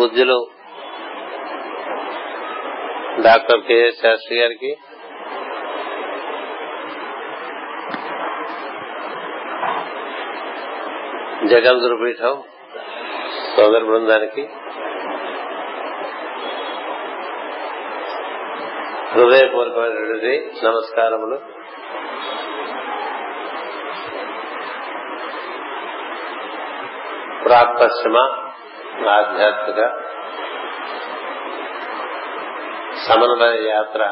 పూజ్యులు doctor K S Sastry గారికి. జగద్గురుపీఠం సోదర బృందానికి. హృదయపూర్వకమైనటువంటి నమస్కారములు. ప్రాక్ పశ్చిమ ఆధ్యాత్మిక సమన్వయ యాత్ర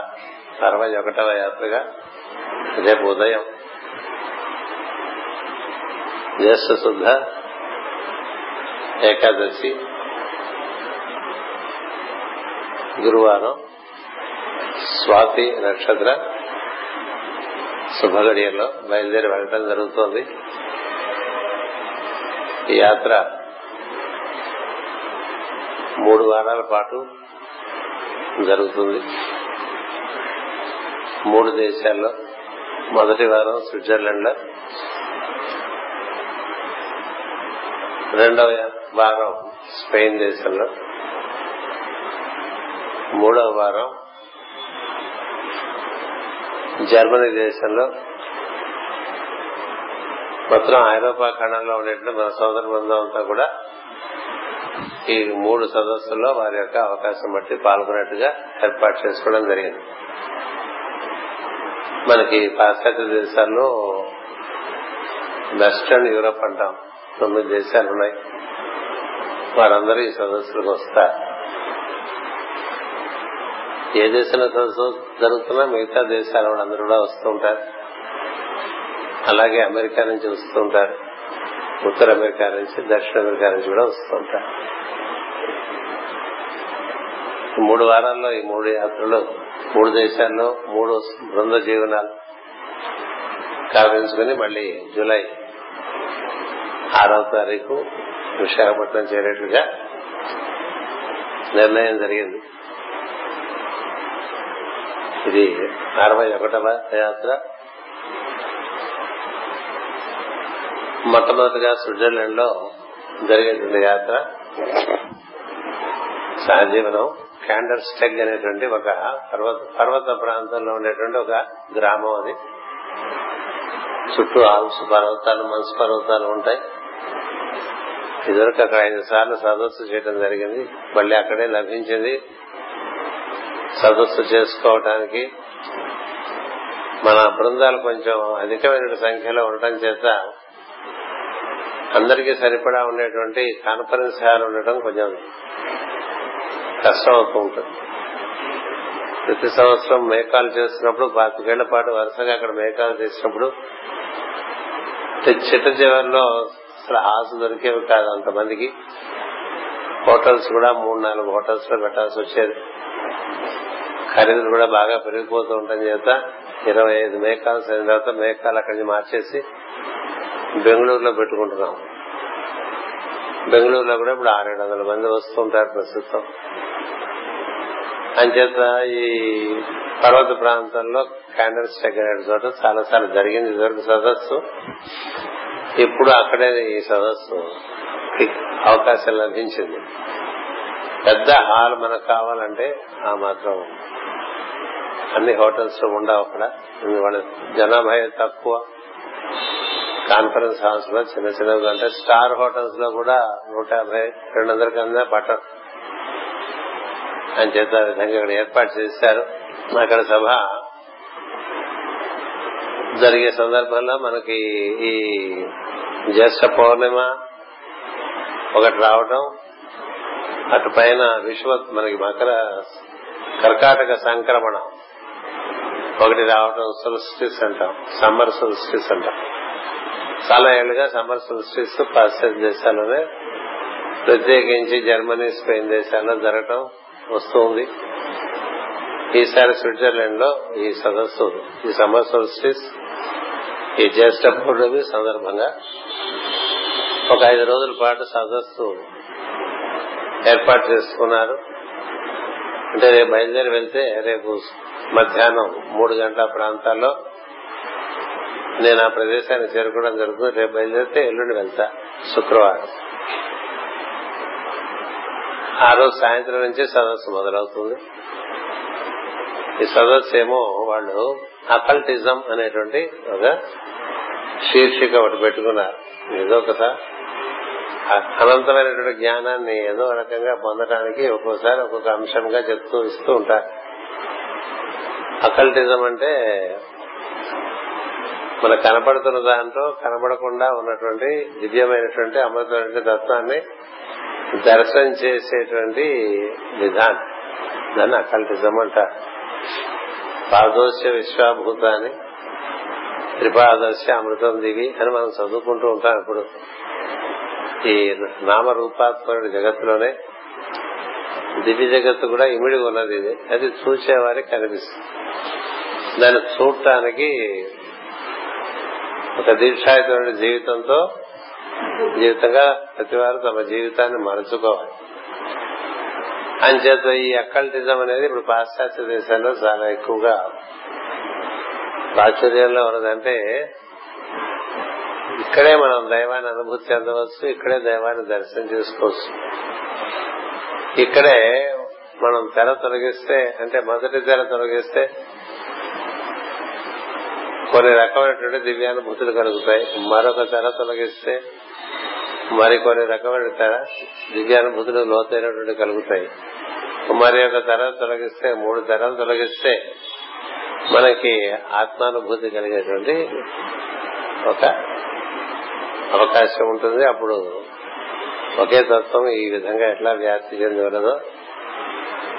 అరవై ఒకటవ యాత్రగా రేపు ఉదయం జ్యేష్ఠ శుద్ధ ఏకాదశి గురువారం స్వాతి నక్షత్ర శుభగడియలో బయలుదేరి వెళ్ళడం జరుగుతోంది. ఈ యాత్ర మూడు వారాల పాటు జరుగుతుంది. మూడు దేశాల్లో. మొదటి వారం స్విట్జర్లాండ్లో. రెండవ వారం స్పెయిన్ దేశంలో. మూడవ వారం జర్మనీ దేశంలో. మొత్తం ఐరోపా ఖండంలో ఉండేటువంటి మన సోదర బృందం అంతా కూడా ఈ మూడు సదస్సుల్లో వారి యొక్క అవకాశం బట్టి పాల్గొనేట్టుగా ఏర్పాటు చేసుకోవడం జరిగింది. మనకి పాశ్చాత్య దేశాల్లో వెస్టర్న్ యూరప్ అంటాం. తొమ్మిది దేశాలు ఉన్నాయి. వారందరూ ఈ సదస్సులకు వస్తారు. ఏ దేశంలో సదస్సు జరుగుతున్నా మిగతా దేశాల వాళ్ళందరూ కూడా వస్తూ ఉంటారు. అలాగే అమెరికా నుంచి వస్తుంటారు ఉత్తర అమెరికా నుంచి దక్షిణ అమెరికా నుంచి కూడా వస్తుంటారు మూడు వారాల్లో ఈ మూడు యాత్రలు మూడు దేశాల్లో మూడు బృంద జీవనాలు కావించుకుని మళ్ళీ జూలై ఆరవ తారీఖు విశాఖపట్నం చేరేట్లుగా నిర్ణయం జరిగింది. ఇది అరవై ఒకటవ యాత్ర. మొట్టమొదటిగా స్విట్జర్లాండ్లో జరిగేటువంటి యాత్ర. సహజీవనం. క్యాండర్ స్టెగ్ అనేటువంటి ఒక పర్వత పర్వత ప్రాంతంలో ఉండేటువంటి ఒక గ్రామం అది. చుట్టూ ఆల్స్ పర్వతాలు మనసు పర్వతాలు ఉంటాయి. ఇదివరకు అక్కడ ఐదు సార్లు సదస్సు చేయడం జరిగింది. మళ్ళీ అక్కడే లభించింది. సదస్సు చేసుకోవటానికి మన బృందాలు కొంచెం అధికమైన సంఖ్యలో ఉండటం చేత అందరికీ సరిపడా ఉండేటువంటి కాన్ఫరెన్స్ హాల్ ఉండటం కొంచెం కష్టం అవుతూ ఉంటుంది ప్రతి సంవత్సరం మేకాలు చేస్తున్నప్పుడు పాతికేళ్ళ పాటు వరుసగా అక్కడ మేకాలు చేసినప్పుడు చిట్ట చివరిలో అసలు హాస్ దొరికేవి కాదు అంతమందికి. హోటల్స్ కూడా మూడు నాలుగు హోటల్స్లో పెట్టాల్సి వచ్చేది. ఖరీదులు కూడా బాగా పెరిగిపోతూ ఉంటాం చేత ఇరవై ఐదు మేకాలు అయిన తర్వాత మేకాలు అక్కడి నుంచి మార్చేసి బెంగళూరులో పెట్టుకుంటున్నాం. బెంగళూరులో కూడా ఇప్పుడు ఆరేడు వందల మంది వస్తుంటారు ప్రస్తుతం. అంచేత ఈ పర్వత ప్రాంతంలో క్యాండల్స్ స్టెక్ చోట చాలా సార్లు జరిగింది ఇదివరకు సదస్సు. ఇప్పుడు అక్కడే ఈ సదస్సు అవకాశం లభించింది. పెద్ద హాల్ మనకు కావాలంటే ఆ మాత్రం అన్ని హోటల్స్లో ఉండవు అక్కడ. వాళ్ళ జనాభా తక్కువ. కాన్ఫరెన్స్ హాల్స్లో చిన్న చిన్నవి అంటే స్టార్ హోటల్స్లో కూడా నూట యాభై రెండు వందల కన్నా పట్టం అని చేత విధంగా ఇక్కడ ఏర్పాటు చేశారు. అక్కడ సభ జరిగే సందర్భంలో మనకి ఈ జ్యేష్ఠ పౌర్ణిమ ఒకటి రావటం అటు పైన విశ్వ మనకి మకర కర్కాటక సంక్రమణ ఒకటి రావటం సొలిస్టిస్ అంటాం సమ్మర్ సొలిస్టిస్ అంటాం. చాలా ఏళ్ళుగా సమ్మర్ సొలిస్టిస్ పాశ్చాత్య దేశాల్లోనే ప్రత్యేకించి జర్మనీ స్పెయిన్ దేశాల్లో జరగటం వస్తుంది. ఈసారి స్విట్జర్లాండ్లో ఈ సదస్సు ఈ సమ్మర్ సొలిస్టిస్ ఈ జ్యేష్ఠ పౌర్ణమి సందర్భంగా ఒక ఐదు రోజుల పాటు సదస్సు ఏర్పాటు చేసుకున్నారు. అంటే రేపు బయలుదేరి వెళ్తే రేపు మధ్యాహ్నం మూడు గంటల ప్రాంతాల్లో నేను ఆ ప్రదేశానికి చేరుకోవడం జరుగుతుంది. రేపు బయలుదేరితే ఎల్లుండి వెళ్తా శుక్రవారం. ఆ రోజు సాయంత్రం నుంచి సదస్సు మొదలవుతుంది. ఈ సదస్సు ఏమో వాళ్ళు అకల్టిజం అనేటువంటి ఒక శీర్షిక ఒకటి పెట్టుకున్నారు. ఏదో ఒకసారి అనంతమైనటువంటి జ్ఞానాన్ని ఏదో రకంగా పొందడానికి ఒక్కోసారి ఒక్కొక్క అంశంగా చెప్తూ ఇస్తూ ఉంటారు. అకల్టిజం అంటే మనకు కనపడుతున్న దాంట్లో కనబడకుండా ఉన్నటువంటి దివ్యమైనటువంటి అమృతమైనటువంటి తత్వాన్ని దర్శనం చేసేటువంటి విధానం. దాన్ని అకల్టిజం అంటారు పాదోస్య విశ్వాభూతాన్ని త్రిపాదస్య అమృతం దివి అని మనం చదువుకుంటూ ఉంటాం ఇప్పుడు. ఈ నామరూపాత్మక జగత్తులోనే దివ్య జగత్తు కూడా ఇమిడి ఉన్నది ఇది. అది చూసేవారికి కనిపిస్తుంది. దాన్ని చూడటానికి ఒక దీక్షాయుతమైన జీవితంతో జీవితంగా ప్రతివారు తమ జీవితాన్ని మరచుకోవాలి అంచేత ఈ అక్కల్టిజం అనేది ఇప్పుడు పాశ్చాత్య దేశాల్లో చాలా ఎక్కువగా ప్రాచుర్యంలో ఉన్నదంటే ఇక్కడే మనం దైవాన్ని అనుభూతి చెందవచ్చు ఇక్కడే దైవాన్ని దర్శనం చేసుకోవచ్చు. ఇక్కడే మనం తెర తొలగిస్తే అంటే మొదటి తెర తొలగిస్తే కొన్ని రకమైనటువంటి దివ్యానుభూతులు కలుగుతాయి. మరొక తెర తొలగిస్తే మరి కొన్ని రకమైన తెర దివ్యానుభూతులు లోతైనటువంటి కలుగుతాయి. మరి ఒక తెర తొలగిస్తే మూడు తెరలు తొలగిస్తే మనకి ఆత్మానుభూతి కలిగేటువంటి ఒక అవకాశం ఉంటుంది. అప్పుడు ఒకే తత్వం ఈ విధంగా ఎట్లా వ్యాప్తి చెంది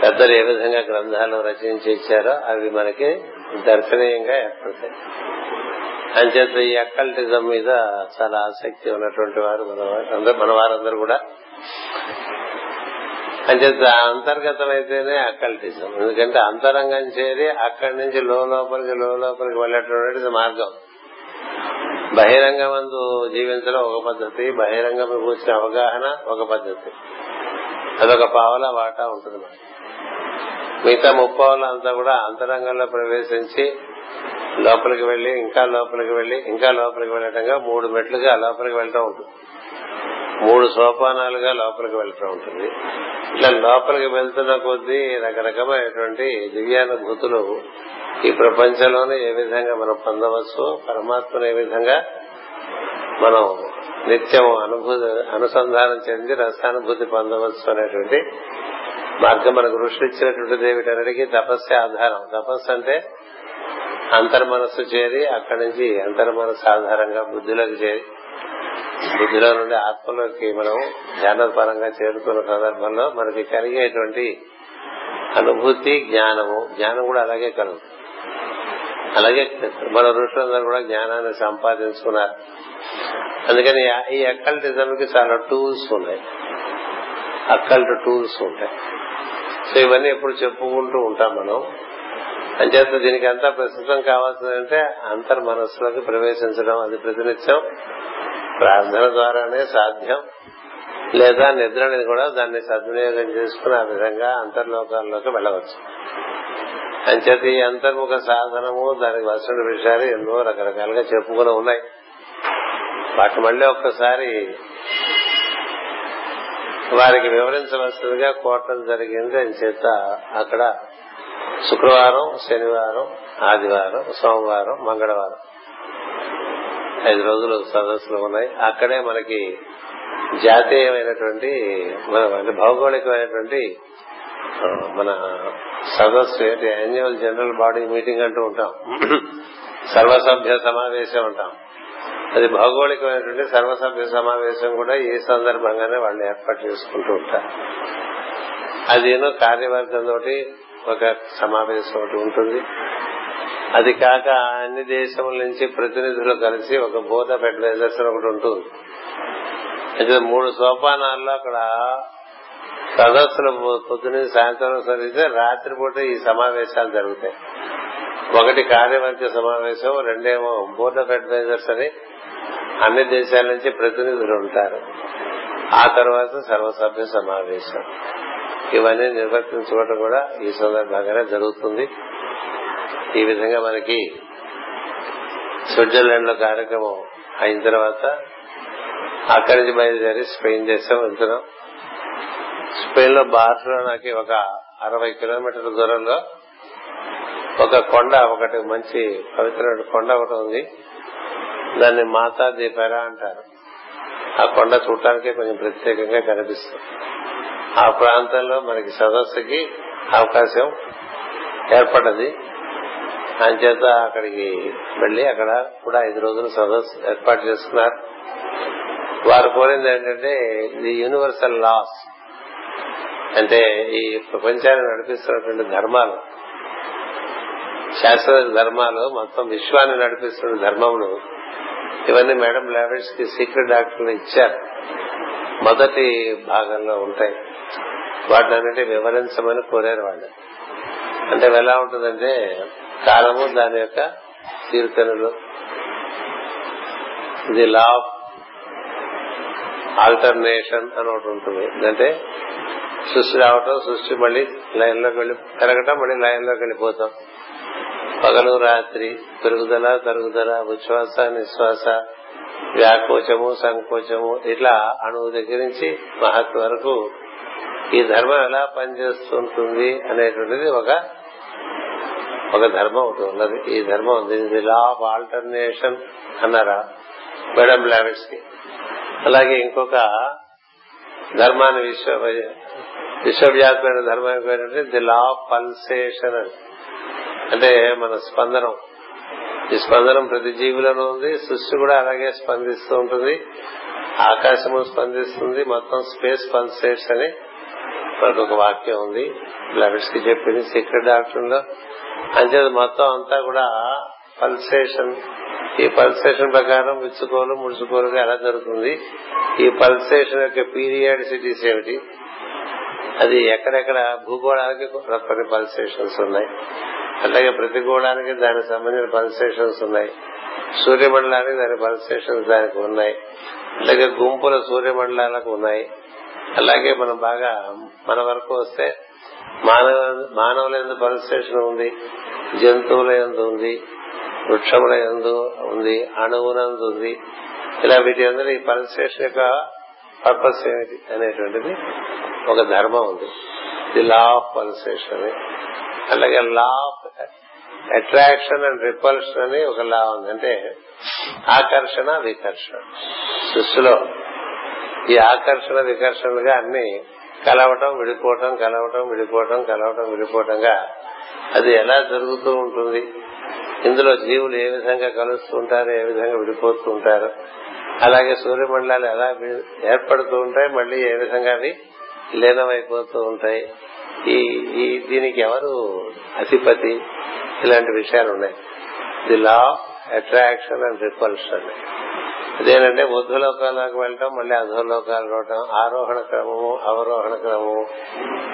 పెద్దలు ఏ విధంగా గ్రంథాలు రచించి ఇచ్చారో అవి మనకి దర్శనీయంగా ఏర్పడతాయి అంచేత ఈ అక్కల్టిజం మీద చాలా ఆసక్తి ఉన్నటువంటి వారు మన వారు మన వారందరూ కూడా. అంచేత అంతర్గతమైతేనే అక్కల్టిజం ఎందుకంటే అంతరంగం చేరి అక్కడి నుంచి లోపలికి లోపలికి వెళ్ళేటువంటి మార్గం. బహిరంగమందు జీవించడం ఒక పద్ధతి బహిరంగం కూర్చిన అవగాహన ఒక పద్ధతి. అదొక పావల వాటా ఉంటుంది మనకి మిగతా ముప్పావులు అంతా కూడా అంతరంగంలో ప్రవేశించి లోపలికి వెళ్ళి ఇంకా లోపలికి వెళ్ళి ఇంకా లోపలికి వెళ్ళటంగా మూడు మెట్లుగా లోపలికి వెళ్ళటం ఉంటుంది. మూడు సోపానాలుగా లోపలికి వెళ్తూ ఉంటుంది. ఇట్లా లోపలికి వెళ్తున్న కొద్దీ రకరకమైనటువంటి దివ్యానుభూతులు ఈ ప్రపంచంలోనే ఏ విధంగా మనం పొందవచ్చు పరమాత్మను ఏ విధంగా మనం నిత్యం అనుభూతి అనుసంధానం చెంది రసానుభూతి పొందవచ్చు అనేటువంటి మార్గం మనకు ఋషులు ఇచ్చినటువంటిది వీటన్నిటికీ తపస్సే ఆధారం. తపస్సు అంటే అంతర్మనస్సు చేరి అక్కడి నుంచి అంతర్మనస్సు ఆధారంగా బుద్ధిలోకి చేరి బుద్ధిలో నుండి ఆత్మలోకి మనం ధ్యానపరంగా చేరుకున్న సందర్భంలో మనకి కలిగేటువంటి అనుభూతి జ్ఞానము. జ్ఞానం కూడా అలాగే కలుగుతుంది. అలాగే మన ఋషులందరూ కూడా జ్ఞానాన్ని సంపాదించుకున్నారు. అందుకని ఈ అక్కల్టిజం కి చాలా టూల్స్ ఉన్నాయి. అక్కల్ట్ టూల్స్ ఉంటాయి. సో ఇవన్నీ ఎప్పుడు చెప్పుకుంటూ ఉంటాం మనం. అంచేత దీనికి అంతా ప్రస్తుతం కావాల్సిందంటే అంతర్ మనస్సులోకి ప్రవేశించడం అది ప్రతినిత్యం ప్రార్థన ద్వారానే సాధ్యం. లేదా నిద్రని కూడా దాన్ని సద్వినియోగం చేసుకుని ఆ విధంగా అంతర్లోకాల్లోకి వెళ్ళవచ్చు. అంచేత ఈ అంతర్ముఖ సాధనము దానికి వస్తున్న విషయాలు ఎన్నో రకరకాలుగా చెప్పుకుని ఉన్నాయి. వాటి మళ్ళీ ఒక్కసారి వారికి వివరించవలసిందిగా కోటం జరిగింది. అని చేత అక్కడ శుక్రవారం శనివారం ఆదివారం సోమవారం మంగళవారం ఐదు రోజులు సదస్సులు ఉన్నాయి. అక్కడే మనకి జాతీయమైనటువంటి అంటే భౌగోళికమైనటువంటి మన సదస్సు ఏంటి? యాన్యువల్ జనరల్ బాడీ మీటింగ్ అంటూ ఉంటాం. సర్వసభ్య సమావేశం ఉంటాం అది భౌగోళికమైనటువంటి సర్వసభ్య సమావేశం కూడా ఈ సందర్భంగానే వాళ్ళు ఏర్పాటు చేసుకుంటూ ఉంటారు. అదేనో కార్యవర్గం తోటి ఒక సమావేశం ఒకటి ఉంటుంది. అది కాక అన్ని దేశముల నుంచి ప్రతినిధులు కలిసి ఒక బోధ ఆఫ్ అడ్వైజర్స్ ఒకటి ఉంటుంది. అయితే మూడు సోపానాల్లో అక్కడ సదస్సులు పొద్దున సాయంత్రం సరిగితే రాత్రిపూట ఈ సమావేశాలు జరుగుతాయి. ఒకటి కార్యవర్గ సమావేశం రెండేమో బోర్డ్ ఆఫ్ అడ్వైజర్స్ అని అన్ని దేశాల నుంచి ప్రతినిధులు ఉంటారు. ఆ తర్వాత సర్వసభ్య సమావేశం. ఇవన్నీ నిర్వర్తించుకోవడం కూడా ఈ సందర్భంగానే జరుగుతుంది. ఈ విధంగా మనకి స్విట్జర్లాండ్లో కార్యక్రమం అయిన తర్వాత అక్కడి నుంచి బయలుదేరి స్పెయిన్ దేశం వెళ్తున్నాం. స్పెయిన్లో బార్సిలోనాకి ఒక అరవై కిలోమీటర్ల దూరంలో ఒక కొండ ఒకటి మంచి పవిత్రమైన కొండ ఒకటి ఉంది. దాన్ని మాతా దీపెరా అంటారు. ఆ కొండ చూడటానికి కొంచెం ప్రత్యేకంగా కనిపిస్తుంది. ఆ ప్రాంతంలో మనకి సదస్సుకి అవకాశం ఏర్పడ్డది. అంచేత అక్కడికి వెళ్ళి అక్కడ కూడా ఐదు రోజులు సదస్సు ఏర్పాటు చేస్తున్నారు వారు కోరింది ఏంటంటే ఇది యూనివర్సల్ లాస్. అంటే ఈ ప్రపంచాన్ని నడిపిస్తున్నటువంటి ధర్మాలు శాస్త్ర ధర్మాలు మొత్తం విశ్వాన్ని నడిపిస్తున్న ధర్మములు ఇవన్నీ మేడం లావెట్స్కి సీక్రెట్ డాక్టర్లు ఇచ్చారు. మొదటి భాగంలో ఉంటాయి. వాటిని అన్నిటి వివరించమని కోరారు వాళ్ళు. అంటే ఎలా ఉంటుందంటే కాలము దాని యొక్క తీర్థనులు ది లా ఆఫ్ ఆల్టర్నేషన్ అని ఒకటి ఉంటుంది. అంటే సృష్టి రావటం సృష్టి మళ్ళీ లైన్లోకి వెళ్ళి పెరగటం మళ్ళీ లైన్లోకి వెళ్ళిపోతాం. పగలు రాత్రి పెరుగుదల తరుగుదల ఉచ్ఛ్వాస నిశ్వాస వ్యాకోచము సంకోచము ఇట్లా అణువు దగ్గర నుంచి మహత్ వరకు ఈ ధర్మం ఎలా పనిచేస్తుంటుంది అనేటువంటిది ఒక ఒక ధర్మం ఒకటి ఉన్నది. ఈ ధర్మం ఉంది. ఇది లా ఆఫ్ ఆల్టర్నేషన్ అన్నారా మేడం లావెట్స్కి అలాగే ఇంకొక ధర్మాన్ని విశ్వ విశ్వవ్యాపమైన ధర్మం ఏంటంటే ది లా ఆఫ్ పల్సేషన్ అని. అంటే మన స్పందనం. ఈ స్పందనం ప్రతి జీవులను ఉంది సృష్టి కూడా అలాగే స్పందిస్తూ ఉంటుంది. ఆకాశము స్పందిస్తుంది మొత్తం స్పేస్ పల్సేట్స్ అని మనకు ఒక వాక్యం ఉంది. లెవెట్స్కి చెప్పింది సీక్రెట్ డాక్టర్లో అంతే మొత్తం అంతా కూడా పల్సేషన్. ఈ పల్సేషన్ ప్రకారం విచ్చుకోలు ముడుచుకోలుగా ఎలా జరుగుతుంది? ఈ పల్సేషన్ యొక్క పీరియాడిసిటీస్ ఏమిటి? అది ఎక్కడెక్కడ? భూగోళానికి కొన్ని పల్సేషన్స్ ఉన్నాయి. అలాగే ప్రతి గోళానికి దానికి సంబంధించిన పల్సేషన్స్ ఉన్నాయి. సూర్యమండలానికి దాని పల్సేషన్స్ దానికి ఉన్నాయి. అలాగే గుంపుల సూర్యమండలాలకు ఉన్నాయి. అలాగే మనం బాగా మన వరకు వస్తే మానవ మానవుల ఎందు పల్సేషన్ ఉంది జంతువుల ఎందు ఉంది వృక్షముల ఎందు ఉంది అణువునందు ఉంది. ఇలా వీటి అందరూ ఈ పల్సేషన్ యొక్క పర్పస్ ఏమిటి అనేటువంటిది ఒక ధర్మం ఉంది. ది లా ఆఫ్ పల్సేషన్ అని అలాగే law of attraction and repulsion అని ఒక లా ఉంది. అంటే ఆకర్షణ వికర్షణ. సృష్టిలో ఈ ఆకర్షణ వికర్షణగా అన్ని కలవటం విడిపోవటం కలవటం విడిపోవటం కలవటం విడిపోవటంగా అది ఎలా జరుగుతూ ఉంటుంది? ఇందులో జీవులు ఏ విధంగా కలుస్తూ ఉంటారు ఏ విధంగా విడిపోతూ ఉంటారు? అలాగే సూర్యమండలాలు ఎలా ఏర్పడుతూ ఉంటాయి? మళ్ళీ ఏ విధంగా అవి లీనమైపోతూ ఉంటాయి? ఈ ఈ దీనికి ఎవరు అధిపతి? ఇలాంటి విషయాలు ఉన్నాయి. The law attraction and repulsion. అదేనంటే బుద్ధలోకాలకు వెళ్ళటం మళ్ళీ అధోలోకాలు రావటం ఆరోహణ క్రమము అవరోహణ క్రమము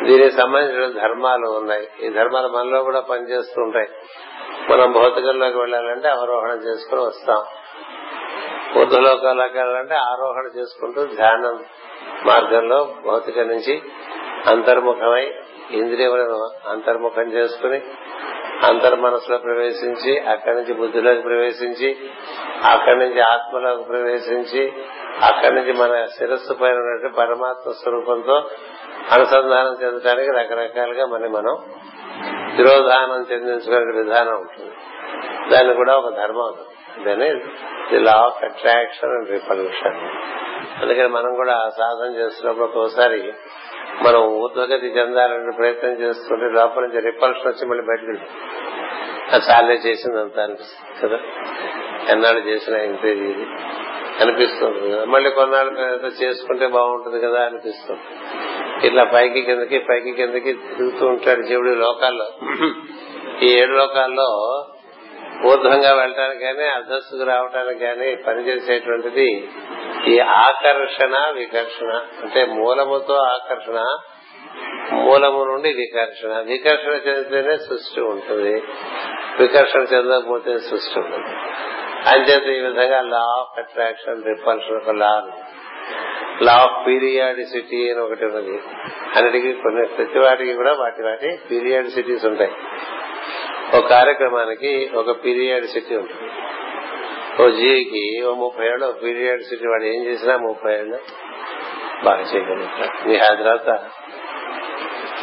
దీనికి సంబంధించిన ధర్మాలు ఉన్నాయి. ఈ ధర్మాలు మనలో కూడా పనిచేస్తూ ఉంటాయి. మనం భౌతికంలోకి వెళ్ళాలంటే అవరోహణ చేసుకుని వస్తాం. బుద్ధలోకాలకు వెళ్ళాలంటే ఆరోహణ చేసుకుంటూ ధ్యానం మార్గంలో భౌతిక నుంచి అంతర్ముఖమై ఇంద్రియములను అంతర్ముఖం చేసుకుని అంతర్ మనసులో ప్రవేశించి అక్కడి నుంచి బుద్ధిలోకి ప్రవేశించి అక్కడి నుంచి ఆత్మలోకి ప్రవేశించి అక్కడి నుంచి మన శిరస్సు పైన ఉన్నట్టు పరమాత్మ స్వరూపంతో అనుసంధానం చెందడానికి రకరకాలుగా మనం మనం తిరోధానం చెందించుకునే విధానం ఉంటుంది. దాన్ని కూడా ఒక ధర్మం దాని the law of attraction and repulsion అందుకని మనం కూడా సాధన చేస్తున్నప్పుడు ఒక్కోసారి మనం ఊర్ధ్వగతి చెందాలని ప్రయత్నం చేస్తుంటే లోపల నుంచి రిపల్షన్ వచ్చి మళ్ళీ బయటకు చాలే చేసింది అంత అనిపిస్తుంది కదా. ఎన్నాళ్ళు చేసినా ఇంతే ఇది అనిపిస్తుంది కదా. మళ్ళీ కొన్నాళ్ళు చేసుకుంటే బాగుంటుంది కదా అనిపిస్తుంది. ఇట్లా పైకి కిందకి పైకి కిందకి తిరుగుతూ ఉంటాడు జీవుడి లోకాల్లో. ఈ ఏడు లోకాల్లో ఊర్ధ్వంగా వెళ్ళటానికి కానీ అధస్సుకు రావటానికి కానీ పనిచేసేటువంటిది ఈ ఆకర్షణ వికర్షణ. అంటే మూలముతో ఆకర్షణ మూలము నుండి వికర్షణ. వికర్షణ చెందితేనే సృష్టి ఉంటుంది. వికర్షణ చెందకపోతే సృష్టి ఉంటుంది అంచేత ఈ విధంగా లా ఆఫ్ అట్రాక్షన్ రిపల్షన్ ఒక లా లా ఆఫ్ పీరియాడిసిటీ అని ఒకటి ఉన్నది. అన్నిటికీ కొన్ని ప్రతి వాటికి కూడా వాటి వాటి పీరియాడిసిటీస్ ఉంటాయి. ఒక కార్యక్రమానికి ఒక పీరియాడిసిటీ ఉంటుంది. ఓ జీవికి ఓ ముప్పై ఏళ్ళు పీరియాడిసిటీ వాడు ఏం చేసినా ముప్పై ఏళ్ళు బాగా చేయగలుగుతాడు. మీ తర్వాత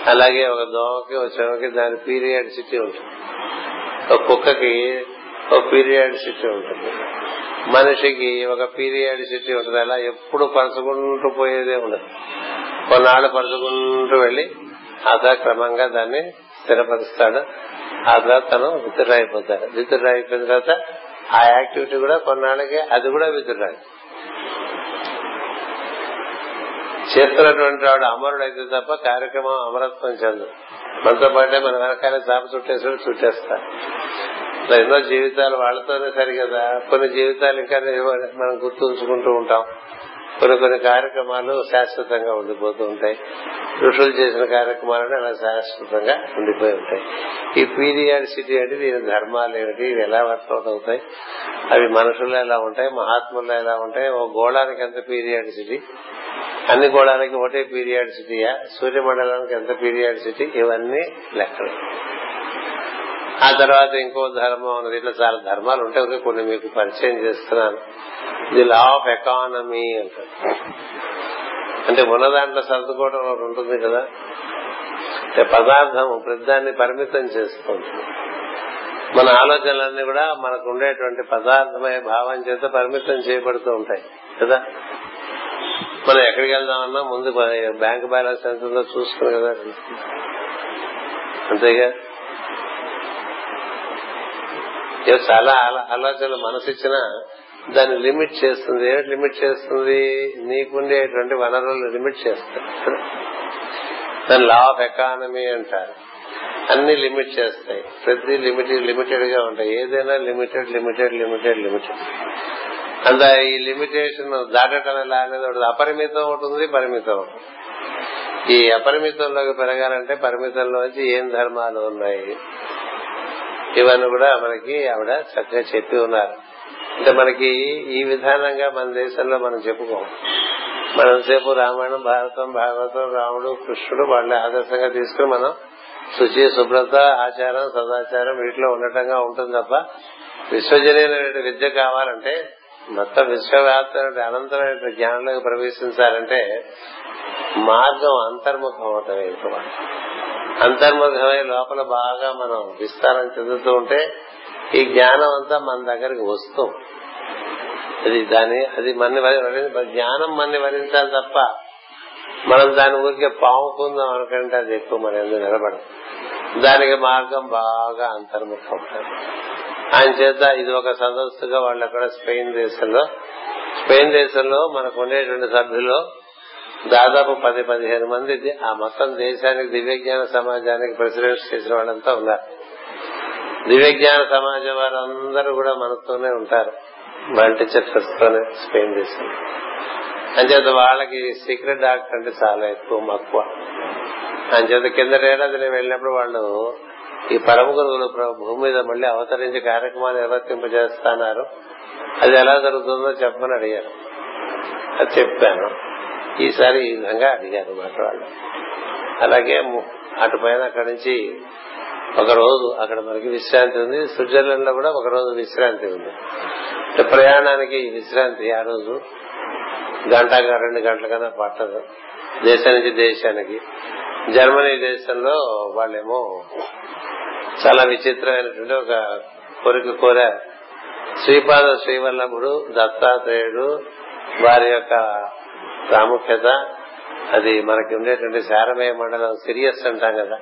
అలాగే ఒక దోమకి ఒక చెమకి దాని పీరియాడిసిటీ ఉంటుంది. ఒక కుక్కకి ఒక పీరియాడిసిటీ ఉంటుంది. మనిషికి ఒక పీరియాడిసిటీ ఉంటుంది. అలా ఎప్పుడు పరచుకుంటూ పోయేదే ఉండదు. కొన్నాళ్ళు పరచుకుంటూ వెళ్ళి అదా క్రమంగా దాన్ని స్థిరపరుస్తాడు. ఆ తర్వాత తను విత్డ్రా అయిపోతారు విత్డ్రా అయిపోయిన తర్వాత ఆ యాక్టివిటీ కూడా కొన్నాళ్ళకి అది కూడా విత్డ్రా చేస్తున్నటువంటి వాడు అమరుడు అయితే తప్ప కార్యక్రమం అమరత్వం చెందు. మనతో పాటే మన వెనకాల చాప చుట్టేసి చుట్టేస్తా. ఇట్లా ఎన్నో జీవితాలు వాళ్ళతోనే సరి కదా కొన్ని జీవితాలు ఇంకా మనం గుర్తుంచుకుంటూ ఉంటాం. కొన్ని కొన్ని కార్యక్రమాలు శాశ్వతంగా ఉండిపోతూ ఉంటాయి. ఋషులు చేసిన కార్యక్రమాలు అలా శాశ్వతంగా ఉండిపోయి ఉంటాయి. ఈ పీరియాడిసిటీ అంటే దీని ధర్మాలు ఏమిటి? ఇవి ఎలా వర్కౌట్ అవుతాయి? అవి మనుషుల్లో ఎలా ఉంటాయి? మహాత్ముల్లో ఎలా ఉంటాయి? ఓ గోళానికి ఎంత పీరియాడిసిటీ అన్ని గోళానికి ఒకటే పీరియాడిసిటీయా సూర్యమండలానికి ఎంత పీరియాడిసిటీ ఇవన్నీ లెక్కలు. ఆ తర్వాత ఇంకో ధర్మం ఉన్నది ఇట్లా చాలా ధర్మాలు ఉంటాయి కొన్ని మీకు పరిచయం చేస్తున్నాను. ది లా ఆఫ్ ఎకానమీ అంటారు. అంటే ఉన్న దాంట్లో సర్దుకోవడం ఒకటి ఉంటుంది కదా. అంటే పదార్థం ప్రతిదాన్ని పరిమితం చేసుకుంటుంది మన ఆలోచనలన్నీ కూడా మనకు ఉండేటువంటి పదార్థమయ భావం చేత పరిమితం చేయబడుతూ ఉంటాయి కదా. మనం ఎక్కడికి వెళ్దామన్నా ముందు బ్యాంక్ బ్యాలెన్స్ ఎంత ఉందో చూసుకుని కదా. అంతేగా? చాలా ఆలోచనలు మనసు ఇచ్చినా దాన్ని లిమిట్ చేస్తుంది. ఏమిటి లిమిట్ చేస్తుంది? నీకుండేటువంటి వనరులు లిమిట్ చేస్తాయి. దాని లా ఆఫ్ ఎకానమీ అంటారు. అన్ని లిమిట్ చేస్తాయి. ప్రతి లిమిటెడ్ లిమిటెడ్గా ఉంటాయి. ఏదైనా లిమిటెడ్ లిమిటెడ్ లిమిటెడ్ లిమిటెడ్. అంత ఈ లిమిటేషన్ దాటడం ఎలా అనేది ఒకటి. అపరిమితం ఉంటుంది పరిమితం ఈ అపరిమితంలోకి పెరగాలంటే పరిమితంలోంచి ఏం ధర్మాలు ఉన్నాయి? ఇవన్నీ కూడా మనకి ఆవిడ చక్కగా చెప్పి ఉన్నారు. అంటే మనకి ఈ విధానంగా మన దేశంలో మనం చెప్పుకోం మనం సేపు రామాయణం భారతం భాగవతం రాముడు కృష్ణుడు వాళ్ళని ఆదర్శంగా తీసుకుని మనం శుచి శుభ్రత ఆచారం సదాచారం వీటిలో ఉండటంగా ఉంటుంది తప్ప విశ్వజనీయమైన విద్య కావాలంటే మొత్తం విశ్వవ్యాప్తమైన అనంతమైన జ్ఞానంలోకి ప్రవేశించాలంటే మార్గం అంతర్ముఖం అవుతాయి. ఎక్కువ అంతర్ముఖమై లోపల బాగా మనం విస్తారం చెందుతూ ఉంటే ఈ జ్ఞానం అంతా మన దగ్గరికి వస్తూ అది దాని అది మన జ్ఞానం మన్ని వరించాలి తప్ప మనం దాని ఊరికే పాముకుందాం అనుకంటే అది ఎక్కువ మన ఎందుకు నిలబడదు. దానికి మార్గం బాగా అంతర్ముఖం. ఆయన చేత ఇది ఒక సదస్సుగా వాళ్ళు అక్కడ స్పెయిన్ దేశంలో స్పెయిన్ దేశంలో మనకు ఉండేటువంటి సభ్యులు దాదాపు పది పదిహేను మంది ఆ మొత్తం దేశానికి దివ్యజ్ఞాన సమాజానికి ప్రెసిడెంట్స్ చేసిన వాళ్ళంతా ఉన్నారు. దివ్యజ్ఞాన సమాజం వారందరూ కూడా మనతోనే ఉంటారు. మల్టీ చర్చస్ స్పెయిన్ దేశం అంచేత వాళ్ళకి సీక్రెట్ డాక్టర్ అంటే చాలా ఎక్కువ మక్కువ. అంచేత కింద ఏడాది నేను వెళ్ళినప్పుడు వాళ్ళు ఈ పరమ గురువులు భూమి మీద మళ్ళీ అవతరించి కార్యక్రమాలు నిర్వర్తింపజేస్తున్నారు. అది ఎలా జరుగుతుందో చెప్పమని అడిగారు. అది చెప్పాను. ఈసారి ఈ విధంగా అడిగారు మాట వాళ్ళు. అలాగే అటు పైన అక్కడి నుంచి ఒక రోజు అక్కడ మనకి విశ్రాంతి ఉంది. స్విట్జర్లాండ్లో కూడా ఒక రోజు విశ్రాంతి ఉంది. ప్రయాణానికి విశ్రాంతి ఆ రోజు గంట రెండు గంటల కన్నా పట్టదు. దేశం నుంచి దేశానికి. జర్మనీ దేశంలో వాళ్ళేమో చాలా విచిత్రమైనటువంటి ఒక కోరిక కోరారు శ్రీపాద శ్రీవల్లభుడు దత్తాత్రేయుడు వారి యొక్క ప్రాముఖ్యత అది మనకి ఉండేటువంటి శారమేయ మండలం సిరియస్ అంటాం కదా.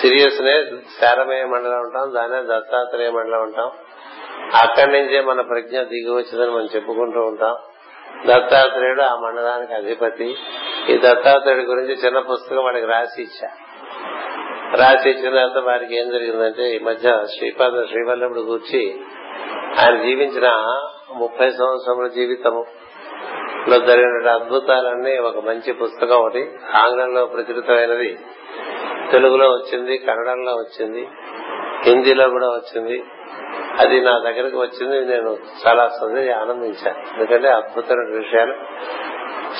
సిరియస్ నే శారమేయ మండలం ఉంటాం దానే దత్తాత్రేయ మండలం ఉంటాం అక్కడి నుంచే మన ప్రజ్ఞ దిగి వచ్చిందని మనం చెప్పుకుంటూ ఉంటాం. దత్తాత్రేయుడు ఆ మండలానికి అధిపతి. ఈ దత్తాత్రేయుడి గురించి చిన్న పుస్తకం వాడికి రాసి ఇచ్చా. రాసి ఇచ్చిన తర్వాత వారికి ఏం జరిగిందంటే ఈ మధ్య శ్రీపాద శ్రీవల్లభుడు కూర్చి ఆయన జీవించిన ముప్పై సంవత్సరముల జీవితము. లో జరిగిన అద్భుతాలన్నీ ఒక మంచి పుస్తకం ఒకటి. ఆంగ్లంలో ప్రచురితమైనది. తెలుగులో వచ్చింది కన్నడంలో వచ్చింది హిందీలో కూడా వచ్చింది. అది నా దగ్గరకు వచ్చింది నేను చాలా సందేహం ఆనందించాను ఎందుకంటే అద్భుతమైన విషయాలు.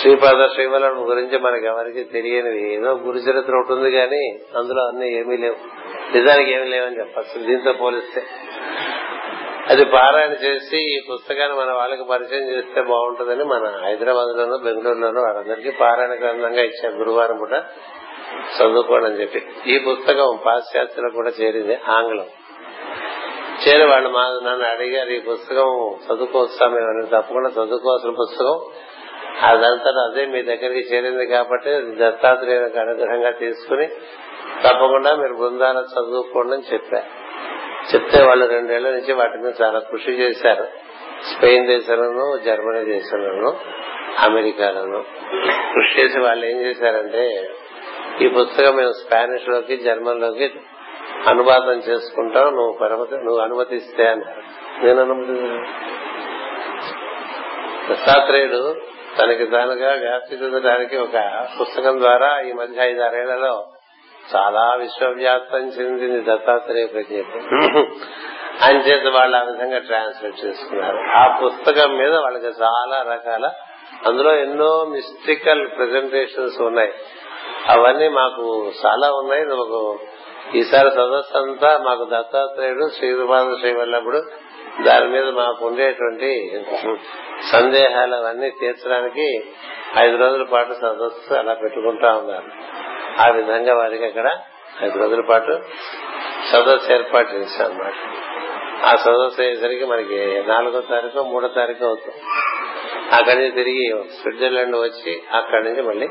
శ్రీపాద శ్రీవలం గురించి మనకి ఎవరికి తెలియనివి. ఏదో గురు చరిత్ర ఉంటుంది కానీ అందులో అన్ని ఏమీ లేవు. నిజానికి ఏమీ లేవని చెప్పచ్చు. దీంతో పోలిస్తే అది పారాయణ చేసి ఈ పుస్తకాన్ని మన వాళ్ళకి పరిచయం చేస్తే బాగుంటుందని మన హైదరాబాద్ లోనూ బెంగళూరులోనూ వారందరికీ పారాయణ గ్రంథంగా ఇచ్చారు గురువారం పూట. చదువుకోండి అని చెప్పి. ఈ పుస్తకం పాశ్చాత్యులకు కూడా చేరింది ఆంగ్లం. చేరి వాళ్ళు మా నన్ను అడిగారు ఈ పుస్తకం చదువుకోవచ్చా మేము తప్పకుండా చదువుకోవాల్సిన పుస్తకం. అదంతా అదే మీ దగ్గరికి చేరింది కాబట్టి దత్తాత్రేయులకు అనుగ్రహంగా తీసుకుని తప్పకుండా మీరు బృందాలు చదువుకోండి అని చెప్పారు చెప్తే వాళ్ళు రెండేళ్ళ నుంచి వాటి మీద చాలా కృషి చేశారు. స్పెయిన్ దేశంలోను జర్మనీ దేశంలోను అమెరికాలోను. కృషి చేసి వాళ్ళు ఏం చేశారంటే ఈ పుస్తకం మేము స్పానిష్లోకి జర్మన్లోకి అనువాదం చేసుకుంటాం. నువ్వు పరమతి నువ్వు అనుమతిస్తే అన్నారు నేను అనుమతి దత్తాత్రేయుడు తనకి తానుగా వ్యాప్తి చెందడానికి ఒక పుస్తకం ద్వారా ఈ మధ్య ఐదారేళ్ళలో చాలా విశ్వవ్యాప్తం చెందింది దత్తాత్రేయ ప్రజ్ఞకు అంచేత వాళ్ళు ఆ విధంగా ట్రాన్స్లేట్ చేసుకున్నారు. ఆ పుస్తకం మీద వాళ్ళకి చాలా రకాల అందులో ఎన్నో మిస్టికల్ ప్రెజెంటేషన్స్ ఉన్నాయి. అవన్నీ మాకు చాలా ఉన్నాయి. మాకు ఈసారి సదస్సు అంతా మాకు దత్తాత్రేయుడు శ్రీపాద శ్రీవల్లభుడు దాని మీద మాకు ఉండేటువంటి సందేహాలు అవన్నీ తీర్చడానికి ఐదు రోజుల పాటు సదస్సు అలా పెట్టుకుంటా ఉన్నారు. ఆ విధంగా వారికి అక్కడ ఐదు రోజుల పాటు సదస్సు ఏర్పాటు చేశాం అన్నమాట ఆ సదస్సు అయ్యేసరికి మనకి నాలుగో తారీఖు మూడో తారీఖు అవుతుంది. అక్కడి నుంచి తిరిగి స్విట్జర్లాండ్ వచ్చి అక్కడి నుంచి మళ్ళీ